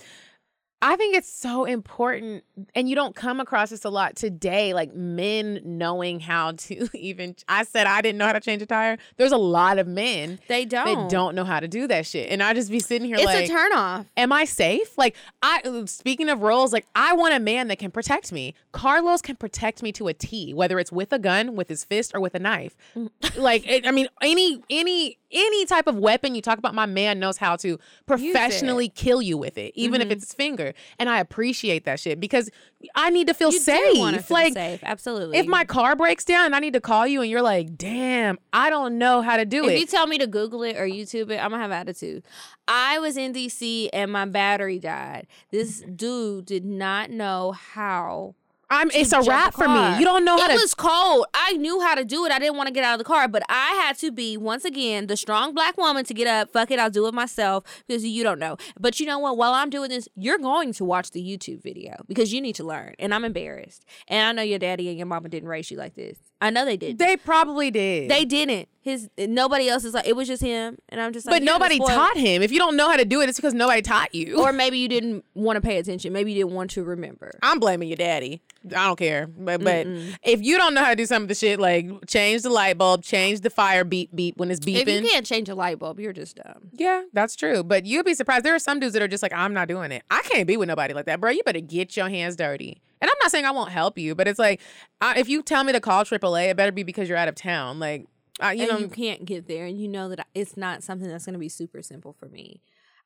[SPEAKER 1] I think it's so important, and you don't come across this a lot today. Like men knowing how to even. I said I didn't know how to change a tire. There's a lot of men
[SPEAKER 2] They don't.
[SPEAKER 1] that don't know how to do that shit, and I just be sitting here
[SPEAKER 2] It's
[SPEAKER 1] like,
[SPEAKER 2] a turnoff.
[SPEAKER 1] am I safe? Like I speaking of roles, like I want a man that can protect me. Carlos can protect me to a T, whether it's with a gun, with his fist, or with a knife. like it, I mean, any any any type of weapon you talk about, my man knows how to professionally kill you with it, even if mm-hmm. it's his finger. And I appreciate that shit because I need to feel
[SPEAKER 2] You
[SPEAKER 1] safe.
[SPEAKER 2] to feel
[SPEAKER 1] like
[SPEAKER 2] safe. Absolutely.
[SPEAKER 1] if my car breaks down and I need to call you and you're like, damn, I don't know how to do
[SPEAKER 2] if
[SPEAKER 1] it.
[SPEAKER 2] If you tell me to Google it or YouTube it, I'm gonna have attitude. I was in DC and my battery died. This dude did not know how.
[SPEAKER 1] I'm it's a wrap for me. You don't know how
[SPEAKER 2] it
[SPEAKER 1] to
[SPEAKER 2] was cold. I knew how to do it. I didn't want to get out of the car, but I had to be once again the strong black woman to get up. Fuck it, I'll do it myself because you don't know. But you know what? While I'm doing this, you're going to watch the YouTube video because you need to learn. And I'm embarrassed. And I know your daddy and your mama didn't raise you like this. I know they did.
[SPEAKER 1] They probably did.
[SPEAKER 2] They didn't. His nobody else is like it was just him, and I'm just like.
[SPEAKER 1] but nobody taught him. If you don't know how to do it, it's because nobody taught you.
[SPEAKER 2] Or maybe you didn't want to pay attention. Maybe you didn't want to remember.
[SPEAKER 1] I'm blaming your daddy. I don't care. But but if you don't know how to do some of the shit, like change the light bulb, change the fire beep beep when it's beeping.
[SPEAKER 2] If you can't change a light bulb, you're just dumb.
[SPEAKER 1] yeah, that's true. But you'd be surprised. There are some dudes that are just like, I'm not doing it. I can't be with nobody like that, bro. You better get your hands dirty. And I'm not saying I won't help you, but it's like, I, if you tell me to call AAA, it better be because you're out of town. Like, I, you
[SPEAKER 2] and
[SPEAKER 1] know,
[SPEAKER 2] you can't get there, and you know that it's not something that's going to be super simple for me.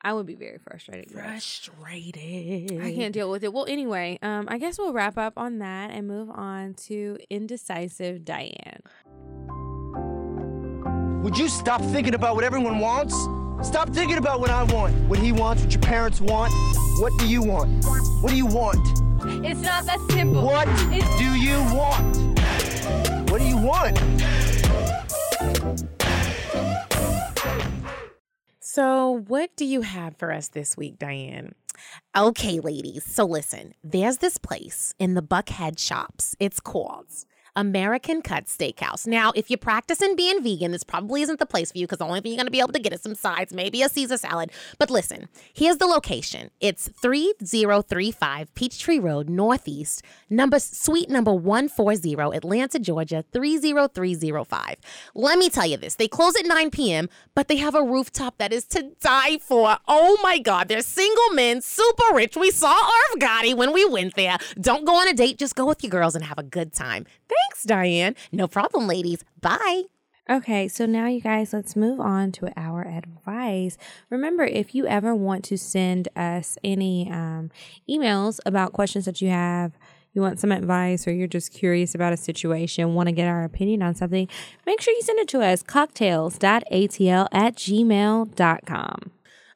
[SPEAKER 2] I would be very frustrated. girl.
[SPEAKER 1] frustrated.
[SPEAKER 2] I can't deal with it. Well, anyway, um, I guess we'll wrap up on that and move on to indecisive Diane.
[SPEAKER 3] Would you stop thinking about what everyone wants? Stop thinking about what I want, what he wants, what your parents want. What do you want? What do you want?
[SPEAKER 4] It's not that simple.
[SPEAKER 3] What
[SPEAKER 4] It's-
[SPEAKER 3] do you want? What do you want?
[SPEAKER 1] So, what do you have for us this week, Diane?
[SPEAKER 5] Okay, ladies. So listen, there's this place in the Buckhead shops. It's called American Cut Steakhouse. Now, if you're practicing being vegan, this probably isn't the place for you because the only thing you're going to be able to get is some sides, maybe a Caesar salad. But listen, here's the location. It's 3035 Peachtree Road, Northeast, number suite number 140, Atlanta, Georgia 30305. Let me tell you this. They close at 9 p.m., but they have a rooftop that is to die for. Oh my God, they're single men, super rich. We saw Irv Gotti when we went there. Don't go on a date, just go with your girls and have a good time.
[SPEAKER 1] Thanks, Diane.
[SPEAKER 5] No problem, ladies. Bye.
[SPEAKER 2] Okay, so now you guys, let's move on to our advice. Remember, if you ever want to send us any um, emails about questions that you have, you want some advice, or you're just curious about a situation, want to get our opinion on something, make sure you send it to us cocktales.atl at gmail.com.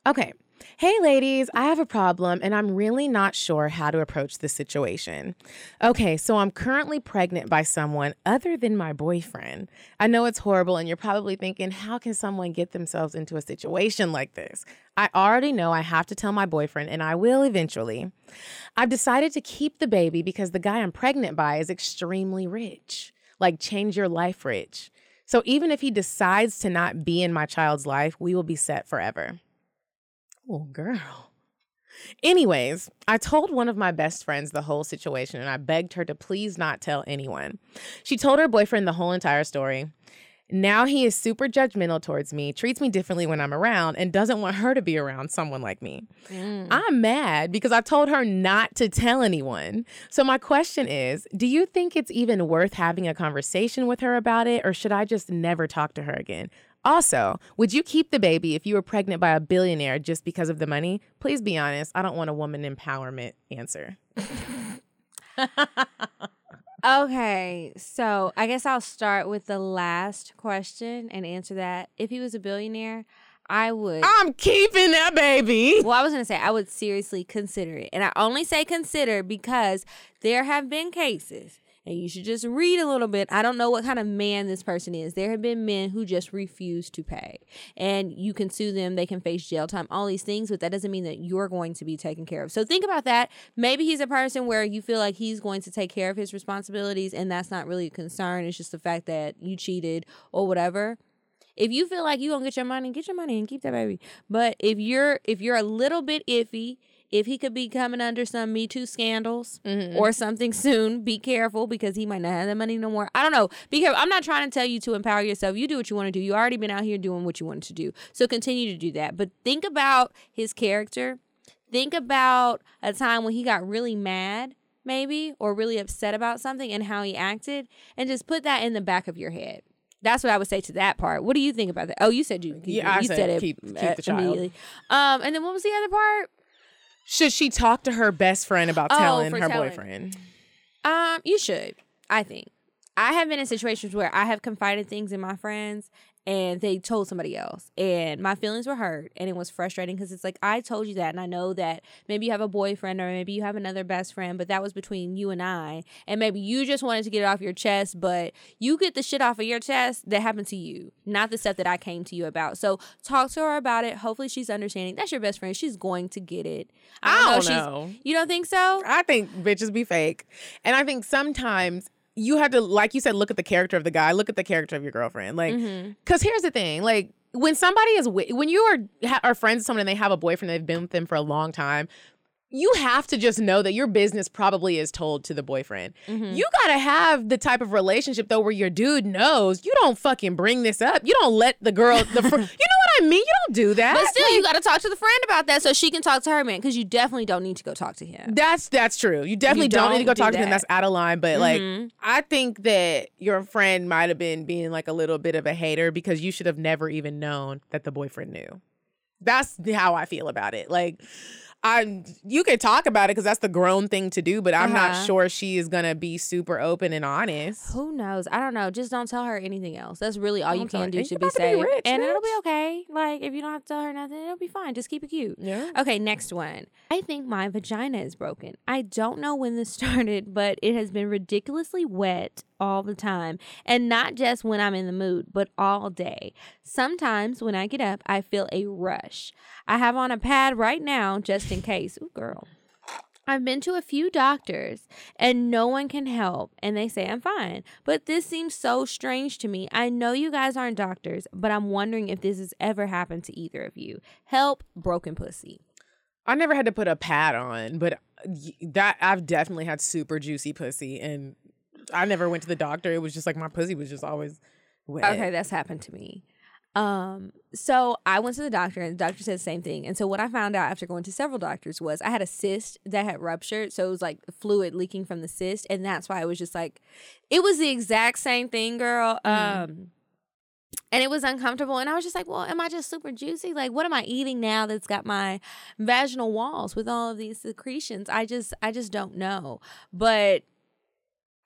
[SPEAKER 1] Okay. Hey, ladies, I have a problem and I'm really not sure how to approach this situation. Okay, so I'm currently pregnant by someone other than my boyfriend. I know it's horrible, and you're probably thinking, how can someone get themselves into a situation like this? I already know I have to tell my boyfriend, and I will eventually. I've decided to keep the baby because the guy I'm pregnant by is extremely rich, like change your life rich. So even if he decides to not be in my child's life, we will be set forever. Oh, girl. Anyways, I told one of my best friends the whole situation and I begged her to please not tell anyone. She told her boyfriend the whole entire story. Now he is super judgmental towards me, treats me differently when I'm around, and doesn't want her to be around someone like me. Mm. I'm mad because I told her not to tell anyone. So, my question is do you think it's even worth having a conversation with her about it, or should I just never talk to her again? Also, would you keep the baby if you were pregnant by a billionaire just because of the money? Please be honest. I don't want a woman empowerment answer.
[SPEAKER 2] Okay, so I guess I'll start with the last question and answer that. If he was a billionaire, I would.
[SPEAKER 1] I'm keeping that baby.
[SPEAKER 2] Well, I was going to say I would seriously consider it. And I only say consider because there have been cases, and you should just read a little bit. I don't know what kind of man this person is. There have been men who just refuse to pay. And you can sue them, they can face jail time, all these things, but that doesn't mean that you're going to be taken care of. So think about that. Maybe he's a person where you feel like he's going to take care of his responsibilities, and that's not really a concern. It's just the fact that you cheated or whatever if you feel like you're gonna get your money, get your money and keep that baby. But if you're if you're a little bit iffy If he could be coming under some Me Too scandals
[SPEAKER 1] Mm-hmm.
[SPEAKER 2] or something soon, be careful because he might not have the money no more. I don't know. Be careful. I'm not trying to tell you to empower yourself. You do what you want to do. You already been out here doing what you wanted to do. So continue to do that. But think about his character. Think about a time when he got really mad, maybe, or really upset about something and how he acted, and just put that in the back of your head. That's what I would say to that part. What do you think about that? Oh, you said you. Keep
[SPEAKER 1] Yeah. I
[SPEAKER 2] you
[SPEAKER 1] said
[SPEAKER 2] it
[SPEAKER 1] keep- keep the child.
[SPEAKER 2] immediately. Um, and then what was the other part?
[SPEAKER 1] Should she talk to her best friend about
[SPEAKER 2] Oh,
[SPEAKER 1] telling her
[SPEAKER 2] telling.
[SPEAKER 1] boyfriend?
[SPEAKER 2] Um, you should. I think. I have been in situations where I have confided things in my friends and they told somebody else and my feelings were hurt and it was frustrating because it's like I told you that and I know that maybe you have a boyfriend or maybe you have another best friend but that was between you and I and maybe you just wanted to get it off your chest but you get the shit off of your chest that happened to you not the stuff that I came to you about. So talk to her about it. Hopefully she's understanding. That's your best friend. She's going to get it.
[SPEAKER 1] I
[SPEAKER 2] if
[SPEAKER 1] don't
[SPEAKER 2] she's-
[SPEAKER 1] know.
[SPEAKER 2] you don't think so?
[SPEAKER 1] I think bitches be fake. And I think sometimes you have to, like you said, look at the character of the guy, look at the character of your girlfriend. Like,
[SPEAKER 2] Mm-hmm.
[SPEAKER 1] because here's the thing like, when somebody is, when you are, ha- are friends with someone and they have a boyfriend, they've been with them for a long time, you have to just know that your business probably is told to the boyfriend.
[SPEAKER 2] Mm-hmm.
[SPEAKER 1] You gotta have the type of relationship though where your dude knows you don't fucking bring this up. You don't let the girl, the fr- you know what Mean? You don't do that.
[SPEAKER 2] But still, you got to talk to the friend about that so she can talk to her man because you definitely don't need to go talk to him.
[SPEAKER 1] That's that's true. You definitely
[SPEAKER 2] You
[SPEAKER 1] don't, need to go
[SPEAKER 2] don't do
[SPEAKER 1] talk to him.
[SPEAKER 2] that.
[SPEAKER 1] That's out of line. But like,
[SPEAKER 2] Mhm.
[SPEAKER 1] I think that your friend might have been being like a little bit of a hater because you should have never even known that the boyfriend knew. That's how I feel about it. Like, I you can talk about it because that's the grown thing to do, but I'm not
[SPEAKER 2] Uh-huh.
[SPEAKER 1] sure she is gonna be super open and honest.
[SPEAKER 2] Who knows? I don't know. Just don't tell her anything else. That's really all you
[SPEAKER 1] Don't tell
[SPEAKER 2] can do to be
[SPEAKER 1] about to be
[SPEAKER 2] safe,
[SPEAKER 1] rich,
[SPEAKER 2] and it'll be okay. Like if you don't have to tell her nothing, it'll be fine. Just keep it cute.
[SPEAKER 1] Yeah.
[SPEAKER 2] Okay, next one. I think my vagina is broken. I don't know when this started, but it has been ridiculously wet all the time. And not just when I'm in the mood, but all day. Sometimes when I get up, I feel a rush. I have on a pad right now just in case. Ooh, girl. I've been to a few doctors and no one can help, and they say I'm fine. But this seems so strange to me. I know you guys aren't doctors, but I'm wondering if this has ever happened to either of you. Help, broken pussy.
[SPEAKER 1] I never had to put a pad on, but uh, that I've definitely had super juicy pussy, and I never went to the doctor. It was just like my pussy was just always wet.
[SPEAKER 2] Okay, that's happened to me. Um, so I went to the doctor and the doctor said the same thing. And so what I found out after going to several doctors was I had a cyst that had ruptured. So it was like fluid leaking from the cyst. And that's why I was just like it was the exact same thing, girl. Um and it was uncomfortable. And I was just like, well, am I just super juicy? Like, what am I eating now that's got my vaginal walls with all of these secretions? I just I just don't know. But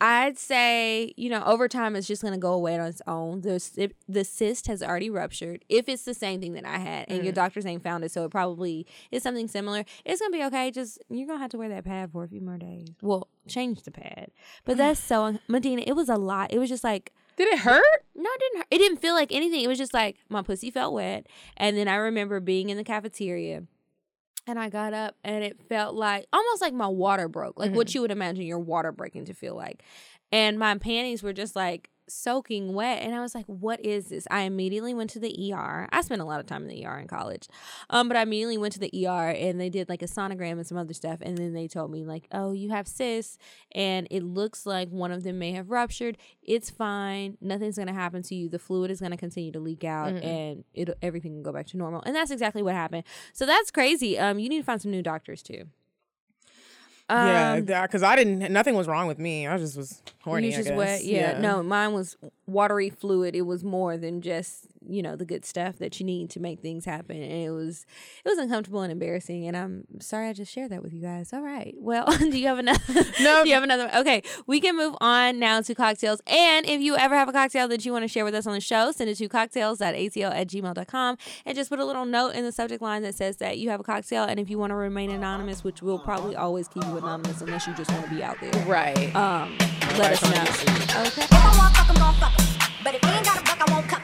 [SPEAKER 2] I'd say, you know, over time it's just going to go away on its own. The, the cyst has already ruptured. If it's the same thing that I had and your mm. doctor's ain't found it, so it probably is something similar, it's going to be okay. Just, you're going to have to wear that pad for a few more days. Well, change the pad. But that's so, Medina, it was a lot. It was just like,
[SPEAKER 1] Did it hurt?
[SPEAKER 2] no, it didn't hurt. It didn't feel like anything. It was just like my pussy felt wet. And then I remember being in the cafeteria and I got up and it felt like almost like my water broke, like what mm-hmm. you would imagine your water breaking to feel like. And my panties were just like soaking wet. And I was like, what is this? I immediately went to the ER. I spent a lot of time in the ER in college. Um, but I immediately went to the ER and they did like a sonogram and some other stuff. And then they told me, like, oh, you have cysts and it looks like one of them may have ruptured. It's fine. Nothing's gonna happen to you. The fluid is gonna continue to leak out and it everything can go back to normal. And that's exactly what happened. So that's crazy. Um, you need to find some new doctors too.
[SPEAKER 1] Yeah,
[SPEAKER 2] Um,
[SPEAKER 1] because I didn't. Nothing was wrong with me. I just was horny.
[SPEAKER 2] You just wet. Yeah. No, mine was watery fluid. It was more than just you know the good stuff that you need to make things happen. And it was it was uncomfortable and embarrassing. And I'm sorry I just shared that with you guys. All right. Well, do you have another?
[SPEAKER 1] No.
[SPEAKER 2] do you have another? Okay, we can move on now to cocktails. And if you ever have a cocktail that you want to share with us on the show, send it to cocktales.atl at gmail.com and just put a little note in the subject line that says that you have a cocktail. And if you want to remain anonymous, which we'll probably always keep you anonymous unless you just want to be out there.
[SPEAKER 1] Right.
[SPEAKER 2] Um, let us know. Okay.
[SPEAKER 4] If I want fuck, I'm gon' fuck 'em. But if he ain't got a buck, I won't cuff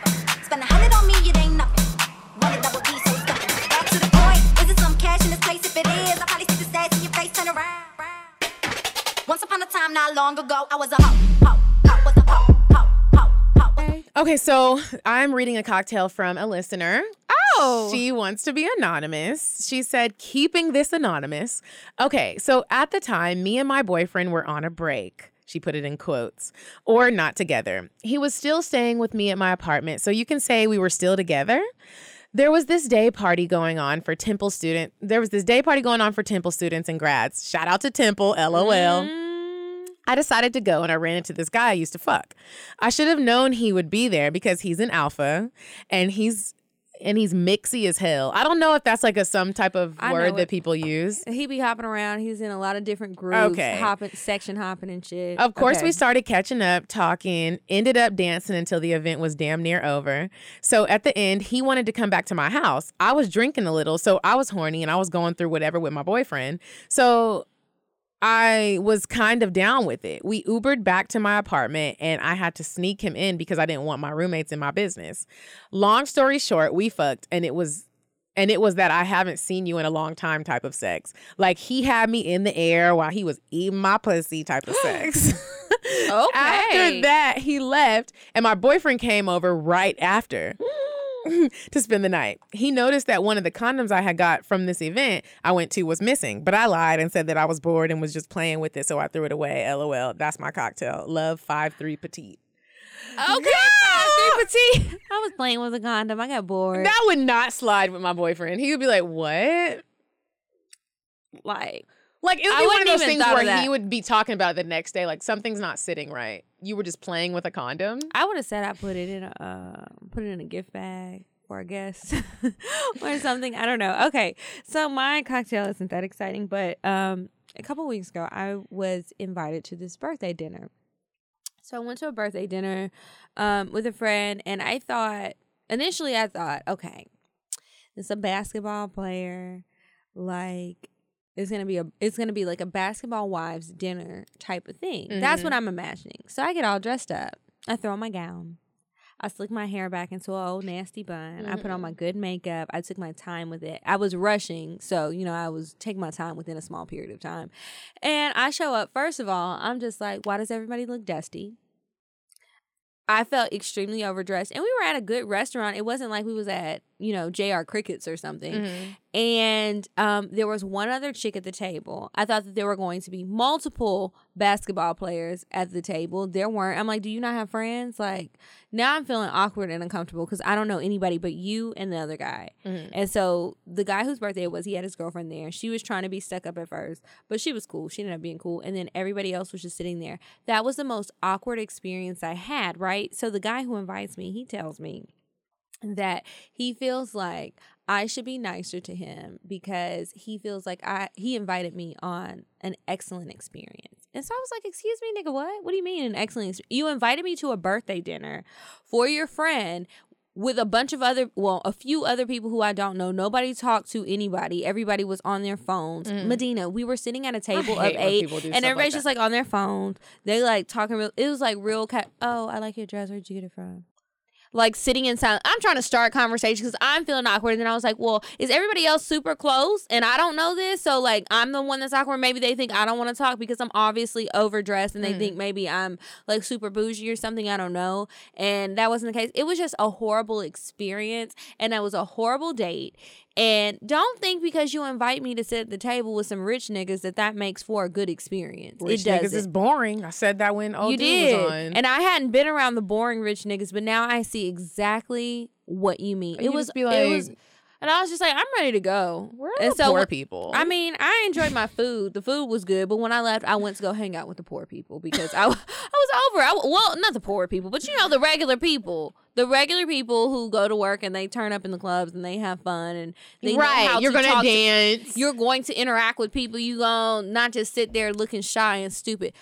[SPEAKER 4] this place? If it is, I'll probably stick the stats in your face, turn around. Once upon a time, not long ago, I was a hoe, hoe, hoe, was a hoe.
[SPEAKER 1] Okay, so I'm reading a cocktail from a listener.
[SPEAKER 2] Oh.
[SPEAKER 1] She wants to be anonymous. She said, keeping this anonymous. Okay, so at the time, me and my boyfriend were on a break. She put it in quotes, or not together. He was still staying with me at my apartment, so you can say we were still together. There was this day party going on for Temple student. There was this day party going on for Temple students and grads. Shout out to Temple, LOL.
[SPEAKER 2] Mm,
[SPEAKER 1] I decided to go and I ran into this guy I used to fuck. I should have known he would be there because he's an alpha and he's and he's mixy as hell. I don't know if that's like a some type of
[SPEAKER 2] I
[SPEAKER 1] word that people use.
[SPEAKER 2] he be hopping around. He's in a lot of different groups,
[SPEAKER 1] Okay.
[SPEAKER 2] hopping, section hopping and shit.
[SPEAKER 1] Of course,
[SPEAKER 2] Okay.
[SPEAKER 1] we started catching up, talking, ended up dancing until the event was damn near over. So at the end, he wanted to come back to my house. I was drinking a little, so I was horny and I was going through whatever with my boyfriend. So I was kind of down with it. We Ubered back to my apartment and I had to sneak him in because I didn't want my roommates in my business. Long story short, we fucked and it was and it was that I haven't seen you in a long time type of sex. Like he had me in the air while he was eating my pussy type of sex.
[SPEAKER 2] Okay.
[SPEAKER 1] After that, he left and my boyfriend came over right after. Mm. to spend the night. He noticed that one of the condoms I had got from this event I went to was missing, but I lied and said that I was bored and was just playing with it, so I threw it away. LOL. That's my cocktail. Love five three petite.
[SPEAKER 2] Okay. Three petite. I was playing with a condom. I got bored.
[SPEAKER 1] That would not slide with my boyfriend. He would be like, "What?"
[SPEAKER 2] like,
[SPEAKER 1] Like it would
[SPEAKER 2] I
[SPEAKER 1] be one of those things
[SPEAKER 2] thought of
[SPEAKER 1] where he would be talking about it the next day, like something's not sitting right. You were just playing with a condom.
[SPEAKER 2] I would have said I put it in a uh, put it in a gift bag or a guest or something. I don't know. Okay, so my cocktail isn't that exciting, but um, a couple weeks ago I was invited to this birthday dinner. So I went to a birthday dinner um, with a friend, and I thought initially I thought, okay, it's a basketball player, like it's gonna be a it's gonna be like a basketball wives dinner type of thing. That's mm-hmm. what I'm imagining. So I get all dressed up. I throw on my gown. I slick my hair back into an old nasty bun. I put on my mm-hmm. good makeup. I took my time with it. I was rushing, so you know I was taking my time within a small period of time. And I show up. First of all, I'm just like, why does everybody look dusty? I felt extremely overdressed, and we were at a good restaurant. It wasn't like we was at you know J.R. Crickets or something. And um, there was one other chick at the table. I thought that there were going to be multiple basketball players at the table. There weren't. I'm like, do you not have friends? Like now I'm feeling awkward and uncomfortable because I don't know anybody but you and the other guy. And so the guy whose birthday it was, he had his girlfriend there. She was trying to be stuck up at first, but she was cool. She ended up being cool. And then everybody else was just sitting there. That was the most awkward experience I had, right? So the guy who invites me, he tells me that he feels like I should be nicer to him because he feels like I he invited me on an excellent experience. And so I was like, "Excuse me, nigga, what? What do you mean an excellent ex- You invited me to a birthday dinner for your friend with a bunch of other well, a few other people who I don't know. Nobody talked to anybody. Everybody was on their phones. Medina, we were sitting at a table of 8 and
[SPEAKER 1] stuff like
[SPEAKER 2] everybody's just like on their phones. They like talking real it was like real cat Oh, I like your dress. Where'd you get it from? Like sitting in silence. I'm trying to start conversation because I'm feeling awkward. And then I was like, well, is everybody else super close? And I don't know this. So, like, I'm the one that's awkward. Maybe they think I don't want to talk because I'm obviously overdressed and they mm. think maybe I'm like super bougie or something. I don't know. And that wasn't the case. It was just a horrible experience. And that was a horrible date. And don't think because you invite me to sit at the table with some rich niggas that that makes for a good experience.
[SPEAKER 1] Rich
[SPEAKER 2] it
[SPEAKER 1] niggas
[SPEAKER 2] doesn't
[SPEAKER 1] is boring. I said that when OD
[SPEAKER 2] you did.
[SPEAKER 1] was on.
[SPEAKER 2] And I hadn't been around the boring rich niggas, but now I see exactly what you mean.
[SPEAKER 1] And
[SPEAKER 2] it
[SPEAKER 1] you
[SPEAKER 2] was
[SPEAKER 1] be
[SPEAKER 2] it was
[SPEAKER 1] like,
[SPEAKER 2] and I was just like, I'm ready to go.
[SPEAKER 1] We're
[SPEAKER 2] and so
[SPEAKER 1] poor people.
[SPEAKER 2] I mean, I enjoyed my food. The food was good, but when I left, I went to go hang out with the poor people because I, I was over. I, well, not the poor people, but you know the regular people, the regular people who go to work and they turn up in the clubs and they have fun and they
[SPEAKER 1] right. You're
[SPEAKER 2] to
[SPEAKER 1] gonna
[SPEAKER 2] talk to-
[SPEAKER 1] dance.
[SPEAKER 2] you're going to interact with people. You going not just sit there looking shy and stupid.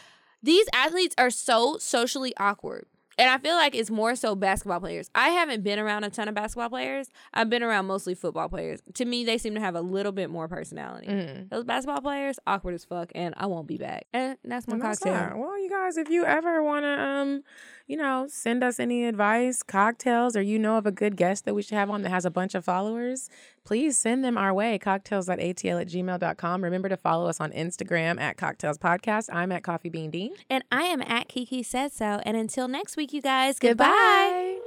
[SPEAKER 2] These athletes are so socially awkward. And I feel like it's more so basketball players. I haven't been around a ton of basketball players. I've been around mostly football players. To me, they seem to have a little bit more personality.
[SPEAKER 1] Mm-hmm.
[SPEAKER 2] Those basketball players, awkward as fuck, and I won't be back. And that's my
[SPEAKER 1] And
[SPEAKER 2] cocktail.
[SPEAKER 1] that. Well, you guys, if you ever want to, um, you know, send us any advice, cocktails, or you know of a good guest that we should have on that has a bunch of followers, please send them our way. Cocktales.atl at gmail.com. Remember to follow us on Instagram at Cocktales Podcast. I'm at Coffee Bean Dean.
[SPEAKER 2] And I am at Kiki Said So. And until next week, you guys, goodbye.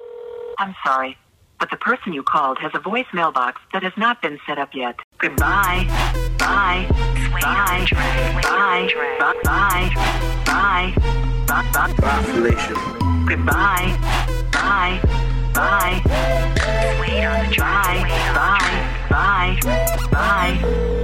[SPEAKER 6] I'm sorry but the person you called has a voicemail box that has not been set up yet. Goodbye. Bye. Bye. Bye. Bye. Bye. Bye. Bye. Bye.
[SPEAKER 7] Bye. Bye.
[SPEAKER 6] Goodbye. Bye. Bye. Bye. Bye. Bye. Bye.